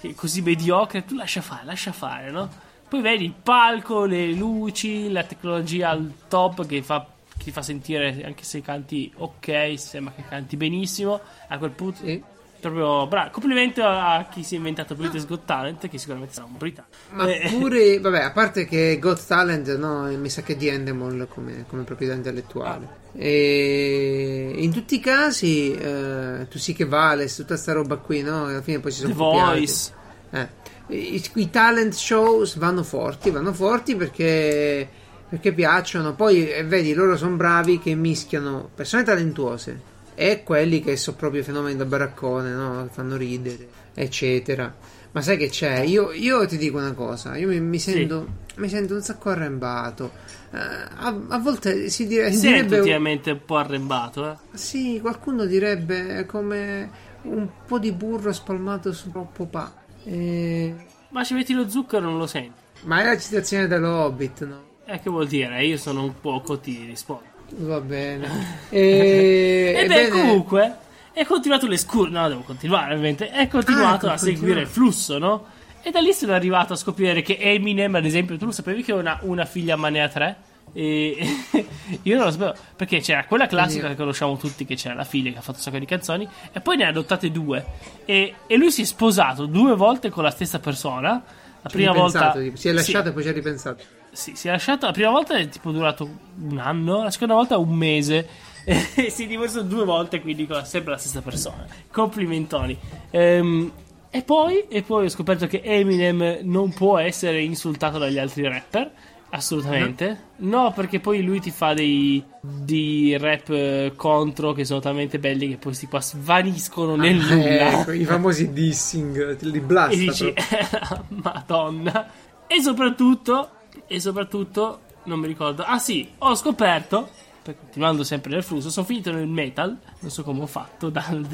[SPEAKER 2] che è così mediocre? Tu lascia fare, lascia fare, no? Poi vedi il palco, le luci, la tecnologia al top che fa, che ti fa sentire, anche se canti ok, sembra che canti benissimo. A quel punto,
[SPEAKER 1] Sì.
[SPEAKER 2] Proprio bravo. Complimenti a chi si è inventato Britain's Got Talent, che sicuramente sarà un britannico.
[SPEAKER 1] Ma
[SPEAKER 2] Eh,
[SPEAKER 1] pure, vabbè, a parte che Got Talent, no, mi sa che è di Endemol come, come proprietà intellettuale. E in tutti i casi, eh, tu sì che vales, tutta sta roba qui, no? Alla fine poi si sono
[SPEAKER 2] The
[SPEAKER 1] copiati.
[SPEAKER 2] Voice.
[SPEAKER 1] Eh, i, i talent shows vanno forti, vanno forti perché, perché piacciono. Poi eh, vedi, loro sono bravi che mischiano persone talentuose e quelli che sono proprio fenomeni da baraccone, no? Che fanno ridere, eccetera. Ma sai che c'è? Io, io ti dico una cosa, io mi, mi sento, mi sento un sacco arrembato. Eh, a, a volte si, dire-
[SPEAKER 2] Sei
[SPEAKER 1] direbbe...
[SPEAKER 2] effettivamente un po' arrembato, eh.
[SPEAKER 1] Sì, qualcuno direbbe come un po' di burro spalmato su troppo pa. Eh,
[SPEAKER 2] Ma ci metti lo zucchero non lo senti.
[SPEAKER 1] ma è la citazione dello Hobbit, no?
[SPEAKER 2] Eh, che vuol dire? Io sono un poco, ti rispondo.
[SPEAKER 1] Va bene. E,
[SPEAKER 2] E beh, comunque, è continuato l'escursione. No, devo continuare, ovviamente. È continuato
[SPEAKER 1] Ah,
[SPEAKER 2] a seguire
[SPEAKER 1] continua.
[SPEAKER 2] il flusso, no? E da lì sono arrivato a scoprire che Eminem, ad esempio, tu lo sapevi che ha una, una figlia Manea 3? E io non lo sapevo perché c'era quella classica
[SPEAKER 1] Quindi-
[SPEAKER 2] che conosciamo tutti, che c'era la figlia che ha fatto un sacco di canzoni, e poi ne ha adottate due. E, e lui si è sposato due volte con la stessa persona. La prima volta
[SPEAKER 1] si è
[SPEAKER 2] sì,
[SPEAKER 1] lasciato e poi ci ha ripensato.
[SPEAKER 2] Sì, si è lasciato. La prima volta è tipo durato un anno, la seconda volta un mese. E si è divorciato due volte, quindi con sempre la stessa persona. Complimentoni. Ehm, E poi, e poi ho scoperto che Eminem non può essere insultato dagli altri rapper. Assolutamente. No, perché poi lui ti fa dei, dei rap eh, contro che sono talmente belli che poi sti qua svaniscono nel
[SPEAKER 1] Ah,
[SPEAKER 2] nulla.
[SPEAKER 1] ecco, i famosi dissing, li blasta.
[SPEAKER 2] E dici. Madonna. E soprattutto, e soprattutto, non mi ricordo. Ah sì, ho scoperto, per- continuando sempre nel flusso, sono finito nel metal, non so come ho fatto, dal,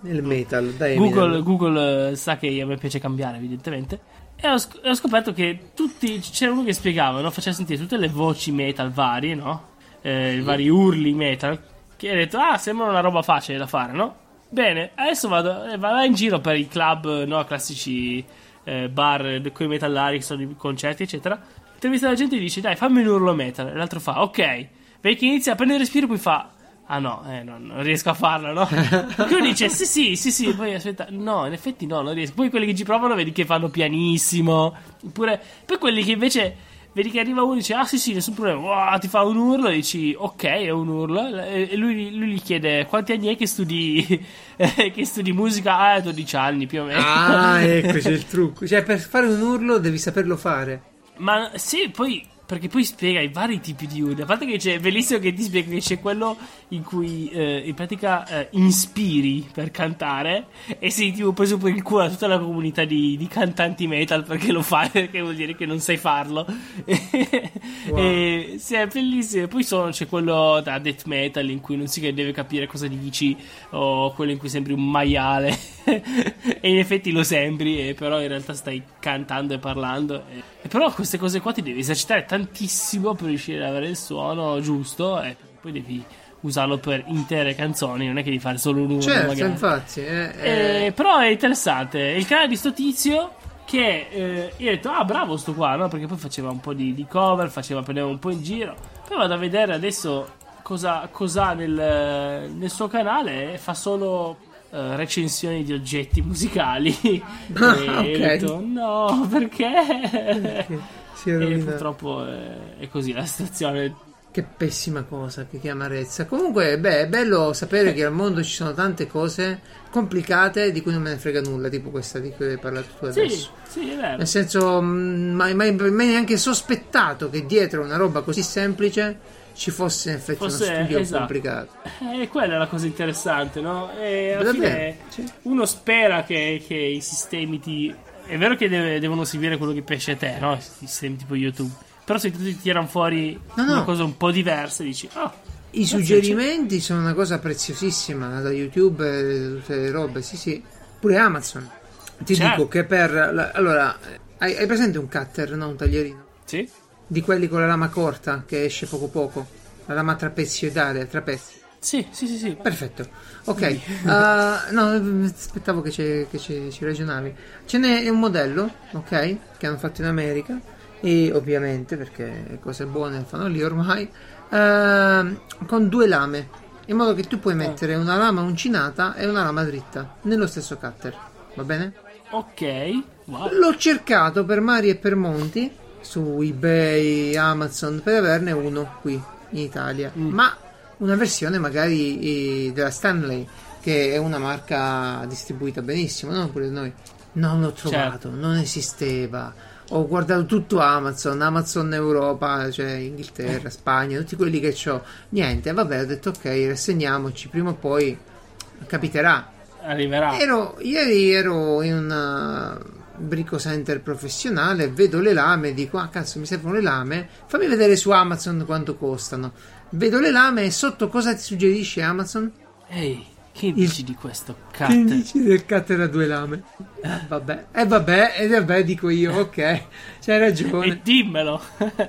[SPEAKER 1] Nel metal, dai.
[SPEAKER 2] Google, Google eh, sa che a me piace cambiare, evidentemente. E ho, sc- ho scoperto che tutti. C'era uno che spiegava, no? faceva sentire tutte le voci metal varie, no? Eh, i vari urli metal. Che ha detto, ah, sembra una roba facile da fare, no? Bene, adesso vado, eh, vado in giro per i club, no? Classici eh, bar con i metallari che sono i concerti, eccetera. Intervista la gente e dice, dai, fammi un urlo metal. E l'altro fa, ok. Vedi che inizia a prendere respiro e poi fa. Ah no, eh, no, non riesco a farlo, no? Perché uno dice sì, sì, sì, sì, poi aspetta, no, in effetti no, non riesco. Poi quelli che ci provano vedi che fanno pianissimo. Oppure, poi quelli che invece vedi che arriva uno e dice ah sì, sì, nessun problema, Wow, ti fa un urlo e dici ok, è un urlo. E lui, lui gli chiede quanti anni è che studi, eh, che studi musica? Ah, 12 anni più o meno.
[SPEAKER 1] Ah, ecco, c'è il trucco. Cioè, per fare un urlo devi saperlo fare.
[SPEAKER 2] Ma sì, poi. Perché poi spiega i vari tipi di urli. A parte che c'è bellissimo che ti spiega che c'è quello in cui eh, in pratica eh, inspiri per cantare e sei tipo preso per il culo a tutta la comunità di, di cantanti metal perché lo fai, perché vuol dire che non sai farlo. e, sì, è bellissimo. Poi sono- c'è quello da death metal in cui non si deve capire cosa dici, o quello in cui sembri un maiale. e in effetti lo sembri, e però in realtà stai cantando e parlando. E, e però queste cose qua ti devi esercitare tantissimo per riuscire ad avere il suono giusto e poi devi usarlo per intere canzoni, non è che devi fare solo un urlo
[SPEAKER 1] Certo,
[SPEAKER 2] magari.
[SPEAKER 1] infatti. eh, eh,
[SPEAKER 2] Eh, però è interessante. Il canale di sto tizio che eh, io ho detto, ah, bravo sto qua, no? Perché poi faceva un po' di, di cover, faceva, prendeva un po' in giro. Poi vado a vedere adesso cosa cosa ha nel, nel suo canale e fa solo eh, recensioni di oggetti musicali.
[SPEAKER 1] Ah,
[SPEAKER 2] e
[SPEAKER 1] ok.
[SPEAKER 2] ho detto, no, perché?
[SPEAKER 1] Si è
[SPEAKER 2] e purtroppo è, è così la situazione.
[SPEAKER 1] Che pessima cosa, che, che amarezza. Comunque, beh, è bello sapere che al mondo ci sono tante cose complicate di cui non me ne frega nulla, tipo questa di cui hai parlato tu
[SPEAKER 2] Sì,
[SPEAKER 1] adesso.
[SPEAKER 2] sì, è vero.
[SPEAKER 1] Nel senso, mh, mai, mai, mai neanche sospettato che dietro una roba così semplice ci fosse in effetti
[SPEAKER 2] Fosse-
[SPEAKER 1] uno studio
[SPEAKER 2] esatto.
[SPEAKER 1] complicato.
[SPEAKER 2] E quella è la cosa interessante, no? E alla
[SPEAKER 1] Davvero,
[SPEAKER 2] fine
[SPEAKER 1] sì.
[SPEAKER 2] uno spera che, che i sistemi ti. È vero che deve- devono seguire quello che piace a te, no? Sistemi tipo YouTube. Però se tu ti tirano fuori
[SPEAKER 1] No, no.
[SPEAKER 2] una cosa un po' diversa, dici, oh,
[SPEAKER 1] I suggerimenti sono una cosa preziosissima da YouTube e tutte le robe, sì, sì. Pure Amazon. Ti
[SPEAKER 2] Certo.
[SPEAKER 1] dico che per. la- allora, hai, hai presente un cutter, no? Un taglierino?
[SPEAKER 2] sì?
[SPEAKER 1] Di quelli con la lama corta che esce poco poco. La lama trapezioidale, trapezio.
[SPEAKER 2] Sì, sì, sì, sì.
[SPEAKER 1] Perfetto. Ok. eh, no, aspettavo che, ci- che ci, ci ragionavi. Ce n'è un modello, ok? Che hanno fatto in America. E ovviamente, perché cose buone fanno lì ormai. ehm, con due lame. In modo che tu puoi mettere una lama uncinata e una lama dritta nello stesso cutter. Va bene?
[SPEAKER 2] Ok, wow.
[SPEAKER 1] L'ho cercato per mari e per monti su eBay, Amazon per averne uno qui in Italia, ma una versione magari eh, della Stanley che è una marca distribuita benissimo, non pure noi. Non l'ho trovato, non esisteva. Ho guardato tutto Amazon, Amazon Europa, cioè Inghilterra, Spagna, tutti quelli che ho. Niente, vabbè, ho detto ok, rassegniamoci, prima o poi capiterà.
[SPEAKER 2] Arriverà.
[SPEAKER 1] Ero, ieri ero in un brico center professionale, vedo le lame, dico, ah cazzo mi servono le lame, fammi vedere su Amazon quanto costano. Vedo le lame e sotto cosa ti suggerisce Amazon?
[SPEAKER 2] Ehi, che dici di questo
[SPEAKER 1] Che
[SPEAKER 2] cutter?
[SPEAKER 1] dici del cutter a due lame? Eh, vabbè, e vabbè, e vabbè, dico io, ok, c'hai
[SPEAKER 2] E
[SPEAKER 1] ragione,
[SPEAKER 2] dimmelo.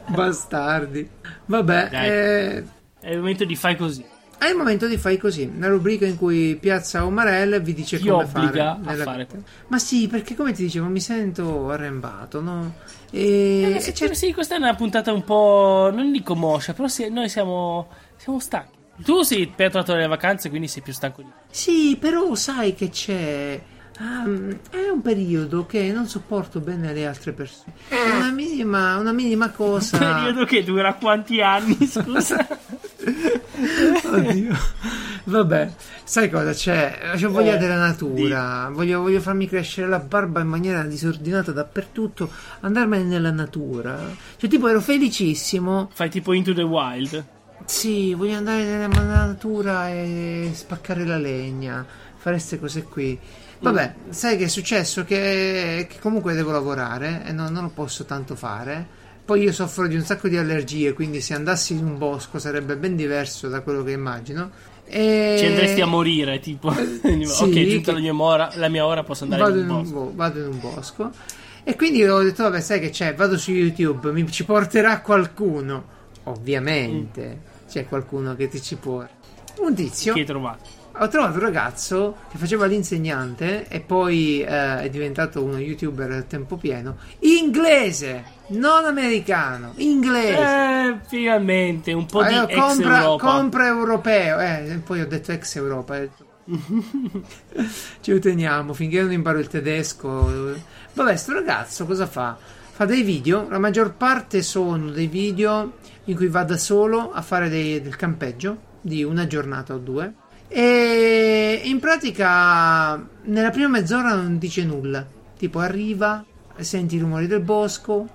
[SPEAKER 1] bastardi. Vabbè,
[SPEAKER 2] Dai.
[SPEAKER 1] eh,
[SPEAKER 2] È il momento di fai così.
[SPEAKER 1] È il momento di fai così, la rubrica in cui Piazza Omarella vi dice
[SPEAKER 2] Ti
[SPEAKER 1] come fare nella
[SPEAKER 2] fare.
[SPEAKER 1] Ma sì, perché come ti dicevo, mi sento arrembato, no? E,
[SPEAKER 2] Eh, sì,
[SPEAKER 1] c'è-
[SPEAKER 2] sì, questa è una puntata un po'. Non dico moscia, però sì, noi siamo. Siamo stanchi. Tu sei tornato dalle vacanze, quindi sei più stanco di me.
[SPEAKER 1] sì, però sai che c'è. ehm, è un periodo che non sopporto bene le altre persone. È una minima, una minima cosa.
[SPEAKER 2] Periodo che dura quanti anni, scusa?
[SPEAKER 1] Oddio. Vabbè, sai cosa c'è? C'ho voglia
[SPEAKER 2] Eh,
[SPEAKER 1] della natura. Voglio, voglio farmi crescere la barba in maniera disordinata dappertutto. Andarmene nella natura. Cioè, tipo, ero felicissimo.
[SPEAKER 2] Fai tipo Into the Wild.
[SPEAKER 1] Sì, voglio andare nella, natura e spaccare la legna. Fare queste cose qui. Vabbè, sai che è successo? Che, che comunque devo lavorare e non, non lo posso tanto fare. Poi io soffro di un sacco di allergie, quindi se andassi in un bosco sarebbe ben diverso da quello che immagino. E...
[SPEAKER 2] Ci andresti a morire, tipo. ok,
[SPEAKER 1] Eh, sì,
[SPEAKER 2] giunta
[SPEAKER 1] che-
[SPEAKER 2] la mia ora, la mia ora posso andare
[SPEAKER 1] vado
[SPEAKER 2] in
[SPEAKER 1] in,
[SPEAKER 2] un
[SPEAKER 1] un
[SPEAKER 2] bosco.
[SPEAKER 1] bo- vado in un bosco. E quindi ho detto, vabbè, sai che c'è? Vado su YouTube, mi ci porterà qualcuno. Ovviamente c'è qualcuno che ti ci può. Un tizio.
[SPEAKER 2] Che hai trovato?
[SPEAKER 1] Ho trovato un ragazzo che faceva l'insegnante e poi eh, è diventato uno youtuber a tempo pieno. Inglese, non americano, inglese.
[SPEAKER 2] Eh, finalmente, un po' di
[SPEAKER 1] Eh,
[SPEAKER 2] ex
[SPEAKER 1] compra,
[SPEAKER 2] Europa.
[SPEAKER 1] compra europeo. Eh, poi ho detto ex Europa. detto, Ci teniamo finché non imparo il tedesco. Vabbè, sto ragazzo cosa fa? Fa dei video, la maggior parte sono dei video in cui va da solo a fare dei- del campeggio di una giornata o due. E in pratica nella prima mezz'ora non dice nulla. Tipo arriva, senti i rumori del bosco,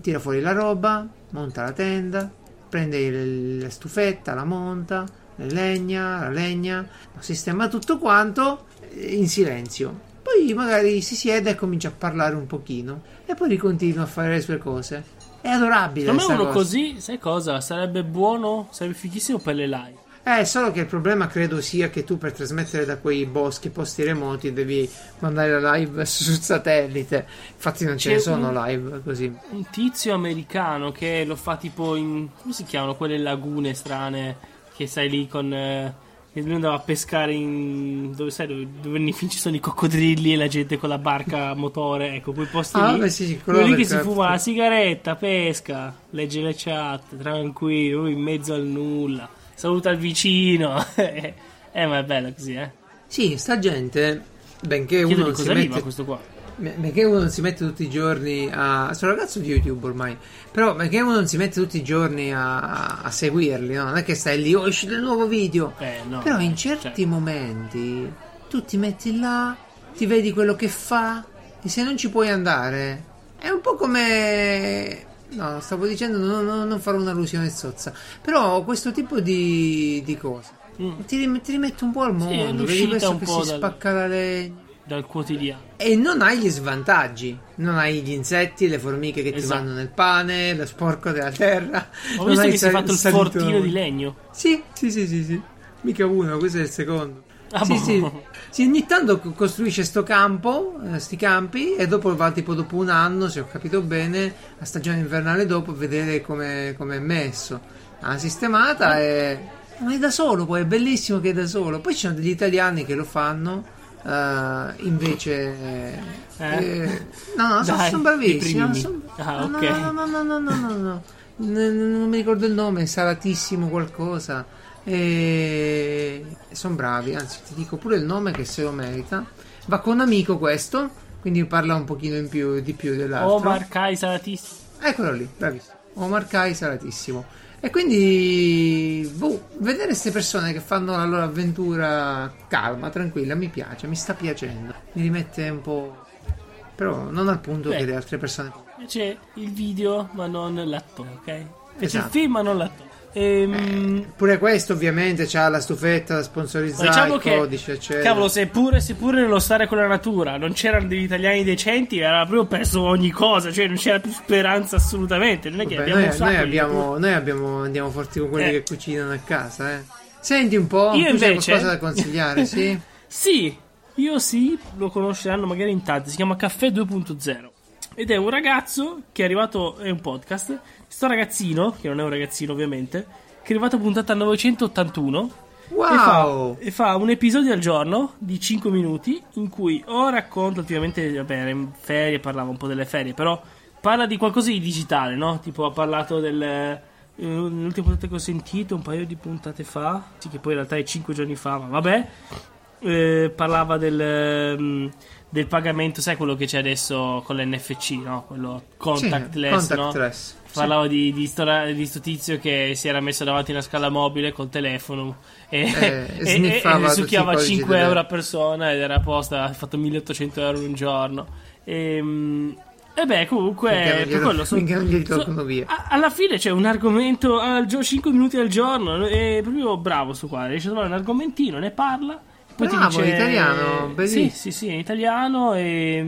[SPEAKER 1] tira fuori la roba, monta la tenda, prende la stufetta, la monta, la legna, la legna, sistema tutto quanto in silenzio. Poi magari si siede e comincia a parlare un pochino e poi ricontinua a fare le sue cose. È adorabile.
[SPEAKER 2] Secondo me uno
[SPEAKER 1] cosa.
[SPEAKER 2] così, sai cosa? Sarebbe buono, sarebbe fighissimo per le live.
[SPEAKER 1] Eh, solo che il problema credo sia che tu per trasmettere da quei boschi, posti remoti, devi mandare la live sul satellite. Infatti non ce
[SPEAKER 2] C'è
[SPEAKER 1] ne sono
[SPEAKER 2] un-
[SPEAKER 1] live così.
[SPEAKER 2] Un tizio americano che lo fa tipo in. come si chiamano quelle lagune strane? Che sai lì con. eh, che lui andava a pescare in. dove sai dove, dove ci sono i coccodrilli e la gente con la barca a motore. Ecco, quei posti
[SPEAKER 1] Ah,
[SPEAKER 2] lì.
[SPEAKER 1] beh, sì,
[SPEAKER 2] quello lì che si fuma la sigaretta, pesca, legge le chat, tranquillo, in mezzo al nulla. Saluta il vicino. eh, ma è bello così, eh.
[SPEAKER 1] Sì, sta gente, benché
[SPEAKER 2] Chiedo
[SPEAKER 1] uno si mette
[SPEAKER 2] questo qua.
[SPEAKER 1] Benché uno non si mette tutti i giorni a. Sono ragazzo di YouTube ormai. Però benché uno non si mette tutti i giorni a, a seguirli, no? Non è che stai lì, oh, uscito il nuovo video.
[SPEAKER 2] Eh, no,
[SPEAKER 1] Però in
[SPEAKER 2] eh,
[SPEAKER 1] certi
[SPEAKER 2] cioè.
[SPEAKER 1] momenti tu ti metti là, ti vedi quello che fa, e se non ci puoi andare, è un po' come. No, stavo dicendo, non, non, non farò un'allusione zozza. Però questo tipo di, di cose.
[SPEAKER 2] Mm.
[SPEAKER 1] Ti, ti rimette un po' al
[SPEAKER 2] Sì,
[SPEAKER 1] mondo, vedi
[SPEAKER 2] l'uscita
[SPEAKER 1] questo che si
[SPEAKER 2] dal-
[SPEAKER 1] spacca la legna.
[SPEAKER 2] dal quotidiano.
[SPEAKER 1] E non hai gli svantaggi, non hai gli insetti, le formiche che ti
[SPEAKER 2] Esatto.
[SPEAKER 1] vanno nel pane, lo sporco della terra.
[SPEAKER 2] Ho
[SPEAKER 1] non
[SPEAKER 2] visto
[SPEAKER 1] hai
[SPEAKER 2] che si è
[SPEAKER 1] sal-
[SPEAKER 2] fatto il
[SPEAKER 1] salito-
[SPEAKER 2] fortino di legno.
[SPEAKER 1] Sì, sì, sì, sì, sì. Mica uno, questo è il secondo.
[SPEAKER 2] Ah,
[SPEAKER 1] sì,
[SPEAKER 2] boh.
[SPEAKER 1] sì. Sì, ogni tanto co- costruisce sto campo, eh, sti campi, e dopo va tipo dopo un anno, se ho capito bene, la stagione invernale dopo, a vedere come è messo. Ha sistemata e... Ma è da solo, poi è bellissimo che è da solo. Poi ci sono degli italiani che lo fanno, eh, invece...
[SPEAKER 2] Eh?
[SPEAKER 1] eh, no, no, sono,
[SPEAKER 2] Dai,
[SPEAKER 1] sono bravissimi. no,
[SPEAKER 2] primi.
[SPEAKER 1] son-
[SPEAKER 2] Ah,
[SPEAKER 1] no, no, no, no, no, no, no, no. Non mi ricordo il nome, salatissimo qualcosa. E sono bravi, anzi ti dico pure il nome che se lo merita. Va con un amico questo, quindi parla un pochino in più, di più dell'altro.
[SPEAKER 2] Omar Kai Salatissimo.
[SPEAKER 1] Eccolo lì, bravissimo. Omar Kai salatissimo. E quindi, boh, vedere queste persone che fanno la loro avventura calma, tranquilla, mi piace, mi sta piacendo. Mi rimette un po'... Però non al punto
[SPEAKER 2] Beh.
[SPEAKER 1] che le altre persone...
[SPEAKER 2] C'è il video, ma non l'attore, ok? C'è
[SPEAKER 1] Esatto.
[SPEAKER 2] il film, ma non l'attore. Ehm,
[SPEAKER 1] Pure questo ovviamente c'ha la stufetta da sponsorizzare,
[SPEAKER 2] diciamo
[SPEAKER 1] il
[SPEAKER 2] che,
[SPEAKER 1] codice, eccetera.
[SPEAKER 2] cavolo, seppure, seppure nello stare con la natura non c'erano degli italiani decenti, era proprio perso ogni cosa, cioè non c'era più speranza assolutamente. Non è che
[SPEAKER 1] Vabbè,
[SPEAKER 2] abbiamo
[SPEAKER 1] noi, noi abbiamo, noi abbiamo- andiamo forti con quelli
[SPEAKER 2] Eh.
[SPEAKER 1] che cucinano a casa, eh. Senti un po',
[SPEAKER 2] Io invece-
[SPEAKER 1] qualcosa da consigliare, sì?
[SPEAKER 2] Sì, io sì, lo conosceranno magari in tanti. Si chiama Caffè 2.0. Ed è un ragazzo che è arrivato. È un podcast. Sto ragazzino, che non è un ragazzino ovviamente, che è arrivato a puntata 981.
[SPEAKER 1] Wow!
[SPEAKER 2] E fa, e fa un episodio al giorno di 5 minuti in cui o racconta, ovviamente, vabbè, era in ferie, parlava un po' delle ferie, però parla di qualcosa di digitale, no? Tipo ha parlato del... eh, L'ultima puntata che ho sentito un paio di puntate fa, sì che poi in realtà è 5 giorni fa, ma vabbè, eh, parlava del, del pagamento, sai quello che c'è adesso con l'NFC, no? Quello contactless,
[SPEAKER 1] sì,
[SPEAKER 2] no?
[SPEAKER 1] Contactless.
[SPEAKER 2] Parlavo di, di, stora, di sto tizio che si era messo davanti a una scala mobile col telefono e,
[SPEAKER 1] Eh,
[SPEAKER 2] e, e, e succhiava
[SPEAKER 1] tutti i codici
[SPEAKER 2] 5
[SPEAKER 1] delle-
[SPEAKER 2] euro a persona ed era apposta, ha fatto 1800 euro in un giorno. E, mm, e beh, comunque, per quello so-
[SPEAKER 1] via.
[SPEAKER 2] a- alla fine c'è un argomento al gio- 5 minuti al giorno. È proprio bravo su qua. Riesce a trovare un argomentino, ne parla. Poi
[SPEAKER 1] Bravo,
[SPEAKER 2] dice.
[SPEAKER 1] italiano,
[SPEAKER 2] Sì,
[SPEAKER 1] bellissimo.
[SPEAKER 2] sì, sì, è italiano. E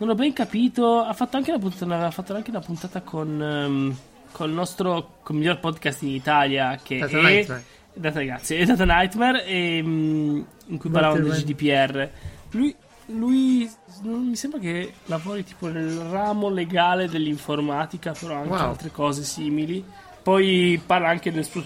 [SPEAKER 2] non ho ben capito. Ha fatto anche una puntata, ha fatto anche una puntata con. ehm, con il nostro con il miglior podcast in Italia che
[SPEAKER 1] Data
[SPEAKER 2] è
[SPEAKER 1] Nightmare.
[SPEAKER 2] Data, grazie, è Data Nightmare e, mm, in cui parlavano del GDPR. Lui, lui non mi sembra che lavori tipo nel ramo legale dell'informatica, però anche
[SPEAKER 1] Wow.
[SPEAKER 2] altre cose simili. Poi parla anche del suo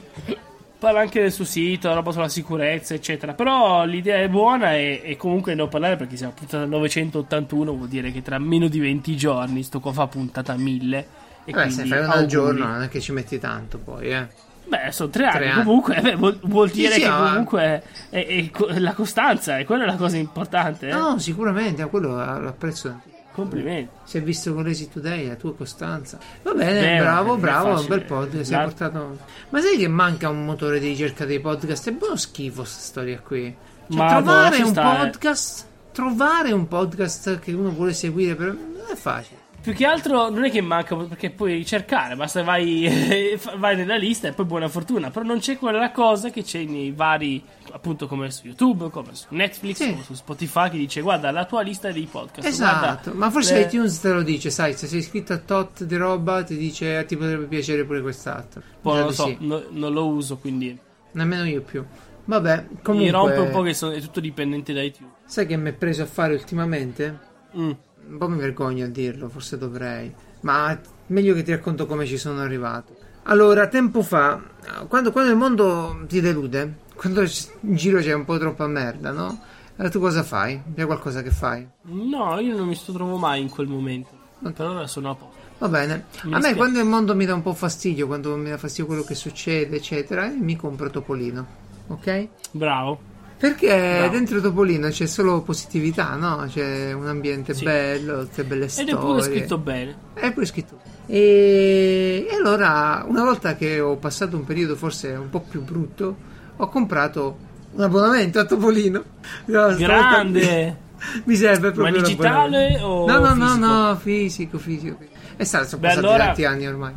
[SPEAKER 2] parla anche del suo sito, roba sulla sicurezza, eccetera. Però l'idea è buona e, e comunque non parlare perché siamo a puntata 981, vuol dire che tra meno di 20 giorni sto qua fa puntata 1000. E
[SPEAKER 1] Vabbè, se fai una al giorno non è che ci metti tanto poi, eh.
[SPEAKER 2] Beh, sono tre anni.
[SPEAKER 1] Tre anni.
[SPEAKER 2] Comunque, beh, vuol, vuol dire
[SPEAKER 1] sì,
[SPEAKER 2] che
[SPEAKER 1] ma-
[SPEAKER 2] comunque è, è co- la costanza, e quella è la cosa importante. eh.
[SPEAKER 1] No, sicuramente, a quello l'apprezzo.
[SPEAKER 2] Complimenti.
[SPEAKER 1] Si è visto con l'Easy Today, la tua costanza. Va bene,
[SPEAKER 2] Beh,
[SPEAKER 1] bravo, bravo, un bel podcast.
[SPEAKER 2] La-
[SPEAKER 1] portato... Ma sai che manca un motore di ricerca dei podcast? È buono schifo questa storia qui. Cioè,
[SPEAKER 2] Ma
[SPEAKER 1] trovare un
[SPEAKER 2] stare.
[SPEAKER 1] podcast, trovare un podcast che uno vuole seguire, per... non è facile.
[SPEAKER 2] Più che altro non è che manca perché puoi ricercare, basta vai, vai nella lista e poi buona fortuna. Però non c'è quella cosa che c'è nei vari, appunto come su YouTube, come su Netflix,
[SPEAKER 1] Sì.
[SPEAKER 2] come su Spotify, che dice guarda la tua lista dei podcast.
[SPEAKER 1] Esatto, ma forse
[SPEAKER 2] le-
[SPEAKER 1] iTunes te lo dice, sai, se sei iscritto a tot di roba ti dice "Ah, ti potrebbe piacere pure quest'altro. Mi sa
[SPEAKER 2] non lo so,
[SPEAKER 1] sì.
[SPEAKER 2] no- non lo uso quindi
[SPEAKER 1] Nemmeno io più. Vabbè,
[SPEAKER 2] mi
[SPEAKER 1] comunque
[SPEAKER 2] rompe un po' che sono- è tutto dipendente da iTunes.
[SPEAKER 1] Sai che mi è preso a fare ultimamente?
[SPEAKER 2] Mm.
[SPEAKER 1] Un po' mi vergogno a dirlo, forse dovrei. Ma meglio che ti racconto come ci sono arrivato. Allora, tempo fa, quando, quando il mondo ti delude, quando in giro c'è un po' troppa merda, no? Eh, tu cosa fai? C'è qualcosa che fai?
[SPEAKER 2] No, io non mi sto trovo mai in quel momento. Per ora sono a posto.
[SPEAKER 1] Va bene.
[SPEAKER 2] Mi
[SPEAKER 1] a me
[SPEAKER 2] dispiace.
[SPEAKER 1] quando il mondo mi dà un po' fastidio, quando mi dà fastidio quello che succede, eccetera, mi compro Topolino. Ok?
[SPEAKER 2] Bravo.
[SPEAKER 1] Perché
[SPEAKER 2] Bravo.
[SPEAKER 1] dentro Topolino c'è solo positività, no? C'è un ambiente
[SPEAKER 2] Sì.
[SPEAKER 1] bello, tutte belle
[SPEAKER 2] Ed
[SPEAKER 1] storie.
[SPEAKER 2] è pure scritto bene.
[SPEAKER 1] È pure scritto. E, e allora, una volta che ho passato un periodo forse un po' più brutto, ho comprato un abbonamento a Topolino. No,
[SPEAKER 2] Grande.
[SPEAKER 1] Mi serve proprio
[SPEAKER 2] Ma digitale o
[SPEAKER 1] No, no, no,
[SPEAKER 2] fisico?
[SPEAKER 1] no, fisico, fisico. E sta, sono
[SPEAKER 2] Beh,
[SPEAKER 1] passati
[SPEAKER 2] allora-
[SPEAKER 1] tanti anni ormai.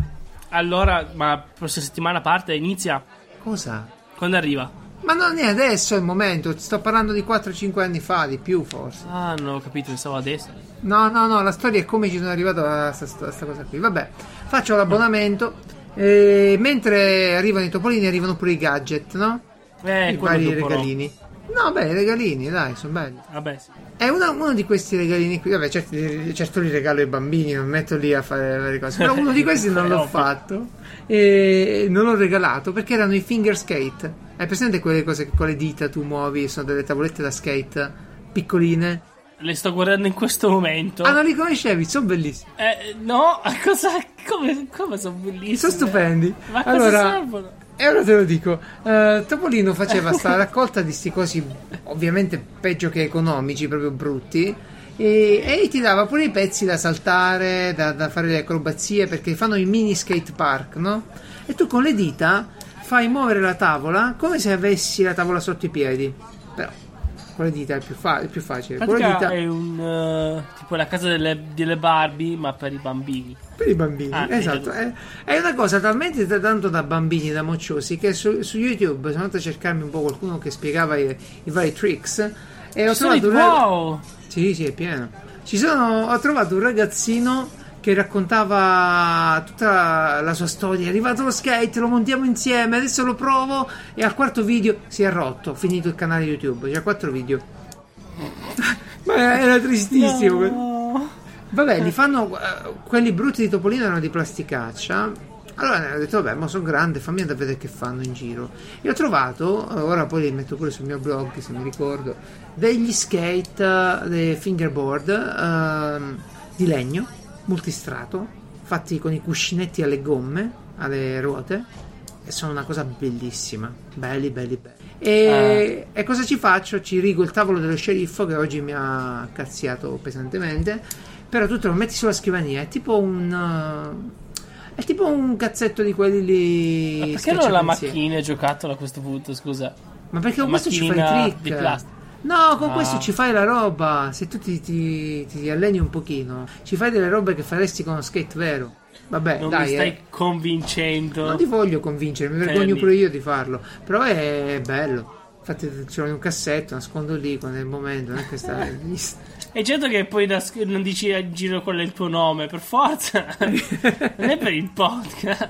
[SPEAKER 2] Allora, ma la prossima settimana parte, inizia.
[SPEAKER 1] Cosa?
[SPEAKER 2] Quando arriva?
[SPEAKER 1] Ma non è adesso il momento, sto parlando di 4-5 anni fa, di più forse.
[SPEAKER 2] Ah, non ho capito, pensavo adesso.
[SPEAKER 1] No, no, no, la storia è come ci sono arrivato a questa cosa qui. Vabbè, faccio l'abbonamento. E mentre arrivano i topolini, arrivano pure i gadget, no?
[SPEAKER 2] Eh,
[SPEAKER 1] I vari
[SPEAKER 2] dopo no.
[SPEAKER 1] regalini. No, beh, i regalini, dai, sono belli.
[SPEAKER 2] Vabbè, sì.
[SPEAKER 1] È una- uno di questi regalini qui. Vabbè, certo, certo li regalo ai bambini, non metto lì a fare le varie cose. Però uno di questi non l'ho fatto. E non l'ho regalato perché erano i finger skate. Hai presente quelle cose che con le dita tu muovi? Sono delle tavolette da skate piccoline.
[SPEAKER 2] Le sto guardando in questo momento.
[SPEAKER 1] Ah, non li conoscevi? Sono bellissimi.
[SPEAKER 2] Eh, no, cosa? Come, come sono bellissimi?
[SPEAKER 1] Sono stupendi.
[SPEAKER 2] Ma cosa
[SPEAKER 1] allora,
[SPEAKER 2] servono?
[SPEAKER 1] E ora te lo dico, eh, Topolino faceva sta raccolta di sti cosi ovviamente peggio che economici, proprio brutti, e, e ti dava pure i pezzi da saltare, da, da fare le acrobazie, perché fanno i mini skate park, no? E tu con le dita fai muovere la tavola come se avessi la tavola sotto i piedi, però con le dita è più, fa- è più facile. Con le dita
[SPEAKER 2] è un eh, tipo la casa delle, delle Barbie, ma per i bambini.
[SPEAKER 1] per i bambini,
[SPEAKER 2] Ah,
[SPEAKER 1] esatto. È, è una cosa talmente da- tanto da bambini, da mocciosi, che su, su YouTube sono andato a cercarmi un po' qualcuno che spiegava i, i vari tricks. E ho
[SPEAKER 2] Ci i-
[SPEAKER 1] trovato una-
[SPEAKER 2] Wow!
[SPEAKER 1] Sì, sì, è pieno. Ci sono, ho trovato un ragazzino che raccontava tutta la, sua storia. È arrivato lo skate, lo montiamo insieme, adesso lo provo. E al quarto video si è rotto. Ho finito il canale YouTube. C'è quattro video. Ma era tristissimo.
[SPEAKER 2] No.
[SPEAKER 1] Vabbè, li fanno. eh, quelli brutti di Topolino erano di plasticaccia. Allora ho detto, vabbè, ma sono grande, fammi andare a vedere che fanno in giro. E ho trovato, ora poi li metto pure sul mio blog se mi ricordo, degli skate, eh, dei fingerboard ehm, di legno, multistrato, fatti con i cuscinetti alle gomme, alle ruote. E sono una cosa bellissima. Belli, belli, belli. E, e cosa ci faccio? Ci rigo il tavolo dello sceriffo che oggi mi ha cazziato pesantemente. Però tu te lo metti sulla scrivania, è tipo un. eh, È tipo un cazzetto di quelli lì.
[SPEAKER 2] Ma perché non la
[SPEAKER 1] pensieri.
[SPEAKER 2] macchina giocattolo a questo punto, scusa?
[SPEAKER 1] Ma perché con
[SPEAKER 2] La
[SPEAKER 1] questo ci fai il
[SPEAKER 2] di
[SPEAKER 1] trick?
[SPEAKER 2] plastica.
[SPEAKER 1] No, con
[SPEAKER 2] Ah.
[SPEAKER 1] questo ci fai la roba. Se tu ti, ti, ti alleni un pochino, ci fai delle robe che faresti con uno skate vero. Vabbè,
[SPEAKER 2] Non
[SPEAKER 1] dai,
[SPEAKER 2] mi stai
[SPEAKER 1] eh.
[SPEAKER 2] convincendo.
[SPEAKER 1] non ti voglio convincere, mi vergogno
[SPEAKER 2] Prendi.
[SPEAKER 1] pure io di farlo. Però è bello. Infatti, ce l'ho in un cassetto, nascondo lì quando è il momento. Non è che sta
[SPEAKER 2] E certo che poi nas- non dici a giro qual è il tuo nome, per forza. non è per il podcast.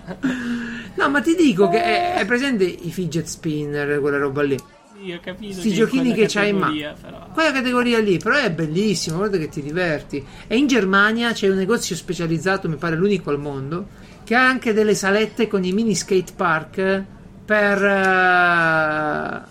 [SPEAKER 1] No, ma ti dico che è, è presente i fidget spinner, quella roba lì.
[SPEAKER 2] Sì, ho capito.
[SPEAKER 1] Sti
[SPEAKER 2] che in
[SPEAKER 1] giochini che c'hai in mano. Quella categoria lì, però è bellissimo, guarda che ti diverti. E in Germania c'è un negozio specializzato, mi pare l'unico al mondo, che ha anche delle salette con i mini skate park per... eh,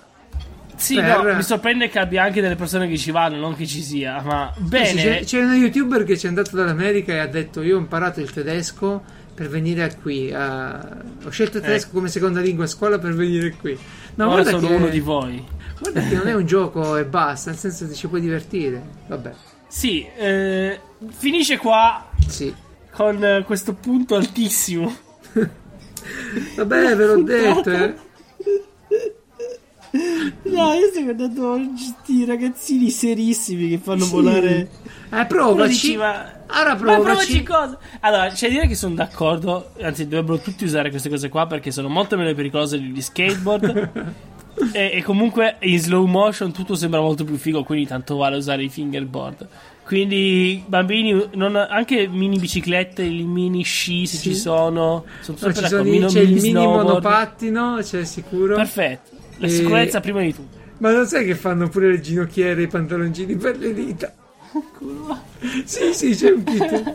[SPEAKER 2] Sì,
[SPEAKER 1] Per-
[SPEAKER 2] no, mi sorprende che abbia anche delle persone che ci vanno, non che ci sia. Ma bene.
[SPEAKER 1] c'è, c'è uno youtuber che ci è andato dall'America e ha detto io ho imparato il tedesco per venire qui. eh, ho scelto il tedesco come seconda lingua a scuola per venire qui. No,
[SPEAKER 2] Ora
[SPEAKER 1] guarda
[SPEAKER 2] sono
[SPEAKER 1] che,
[SPEAKER 2] uno di voi.
[SPEAKER 1] guarda che non è un gioco e basta, nel senso che ci puoi divertire. Vabbè,
[SPEAKER 2] Sì, eh, finisce qua
[SPEAKER 1] sì.
[SPEAKER 2] con eh, questo punto altissimo.
[SPEAKER 1] Vabbè, ve l'ho detto, eh.
[SPEAKER 2] No, io sto guardando questi ragazzini serissimi che fanno
[SPEAKER 1] Sì.
[SPEAKER 2] volare.
[SPEAKER 1] Eh, provaci.
[SPEAKER 2] Dici, ma...
[SPEAKER 1] Ora
[SPEAKER 2] Ma
[SPEAKER 1] provaci.
[SPEAKER 2] provaci cosa? Allora, c'è da dire che sono d'accordo. Anzi, dovrebbero tutti usare queste cose qua perché sono molto meno pericolose degli skateboard. e, e comunque in slow motion tutto sembra molto più figo. Quindi tanto vale usare i fingerboard. Quindi, bambini, non- anche mini biciclette, i mini sci se
[SPEAKER 1] Sì.
[SPEAKER 2] ci sono. Sono
[SPEAKER 1] No, ci sono i- c'è il
[SPEAKER 2] mini snowboard.
[SPEAKER 1] monopattino, c'è sicuro.
[SPEAKER 2] Perfetto. La
[SPEAKER 1] E-
[SPEAKER 2] sicurezza prima di tutto.
[SPEAKER 1] Ma non sai che fanno pure le ginocchiere e i pantaloncini per le dita? Sì, sì, c'è un kit.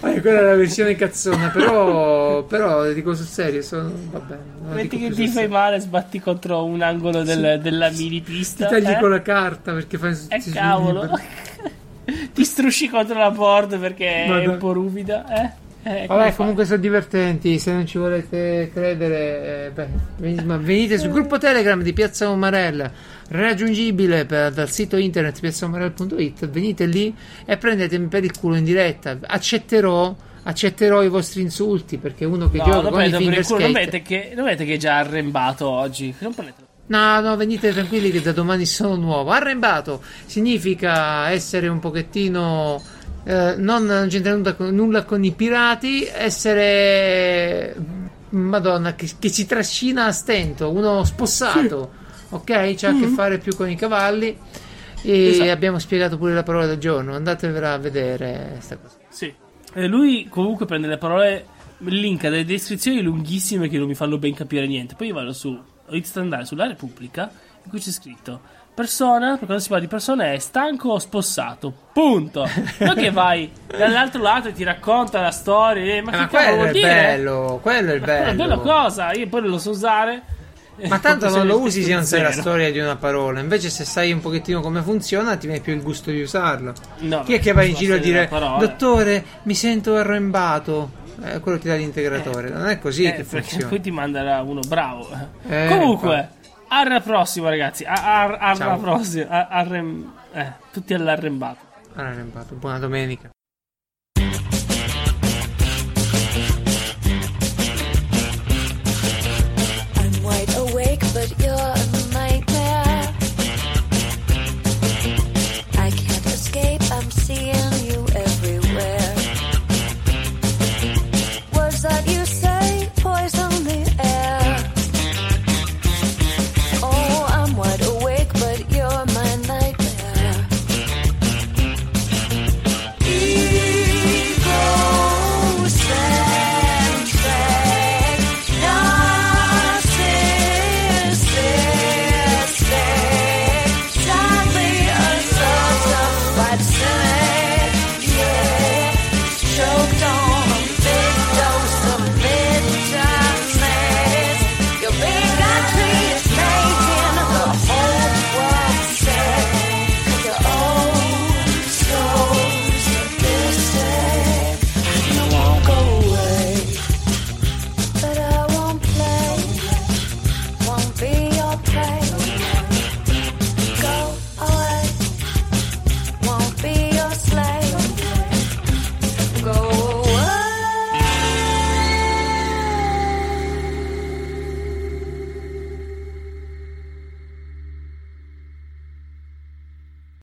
[SPEAKER 1] Ah, quella è la versione cazzona, però, però dico sul serio, sono, vabbè,
[SPEAKER 2] Metti che ti fai
[SPEAKER 1] serio.
[SPEAKER 2] male, sbatti contro un angolo del- della mini
[SPEAKER 1] Ti
[SPEAKER 2] pista.
[SPEAKER 1] tagli
[SPEAKER 2] eh?
[SPEAKER 1] con la carta perché fai
[SPEAKER 2] Eh
[SPEAKER 1] ti-
[SPEAKER 2] cavolo. Ti strusci contro la board perché
[SPEAKER 1] Ma
[SPEAKER 2] è un po' ruvida, eh? Eh,
[SPEAKER 1] Vabbè, comunque sono divertenti. Se non ci volete credere, eh, beh, venite, ma venite sul gruppo Telegram di Piazza Omarella, raggiungibile per- dal sito internet piazzaomarella.it. Venite lì e prendetemi per il culo in diretta. Accetterò, accetterò i vostri insulti perché uno che
[SPEAKER 2] No,
[SPEAKER 1] gioca
[SPEAKER 2] non
[SPEAKER 1] con i finger
[SPEAKER 2] il culo, non vedete che, non vedete che è già arrembato oggi. Non prendetelo.
[SPEAKER 1] No, no, venite tranquilli che da domani sono nuovo. Arrembato significa essere un pochettino. Eh, non non c'entra nulla con, nulla con i pirati, essere. Madonna, che, che ci trascina a stento, uno spossato, ok? C'ha a che fare più con i cavalli. E
[SPEAKER 2] Esatto.
[SPEAKER 1] abbiamo spiegato pure la parola del giorno. Andatevela a vedere sta cosa.
[SPEAKER 2] Sì. Eh, lui comunque prende le parole, link a delle descrizioni lunghissime che non mi fanno ben capire niente. Poi io vado su, ho iniziato ad andare sulla Repubblica, in cui c'è scritto persona, per quando si parla di persona è stanco o spossato. Punto. non che vai dall'altro lato e ti racconta la storia, eh, ma
[SPEAKER 1] Eh,
[SPEAKER 2] che
[SPEAKER 1] ma quello è
[SPEAKER 2] dire?
[SPEAKER 1] bello, quello è
[SPEAKER 2] Ma quello è
[SPEAKER 1] bello.
[SPEAKER 2] bello cosa? Io poi non lo so usare.
[SPEAKER 1] Ma tanto non lo usi se non sai la storia di una parola. Invece, se sai un pochettino come funziona, ti viene più il gusto di usarlo.
[SPEAKER 2] No,
[SPEAKER 1] Chi è che va in giro a dire. Dottore, mi sento arrembato? Eh, quello ti dà l'integratore. Non è così
[SPEAKER 2] Eh,
[SPEAKER 1] che funziona.
[SPEAKER 2] poi ti manderà uno bravo.
[SPEAKER 1] Eh,
[SPEAKER 2] Comunque, alla prossima, ragazzi. Alla prossima. Arrem- eh, tutti all'arrembato.
[SPEAKER 1] Arrembato. Buona domenica.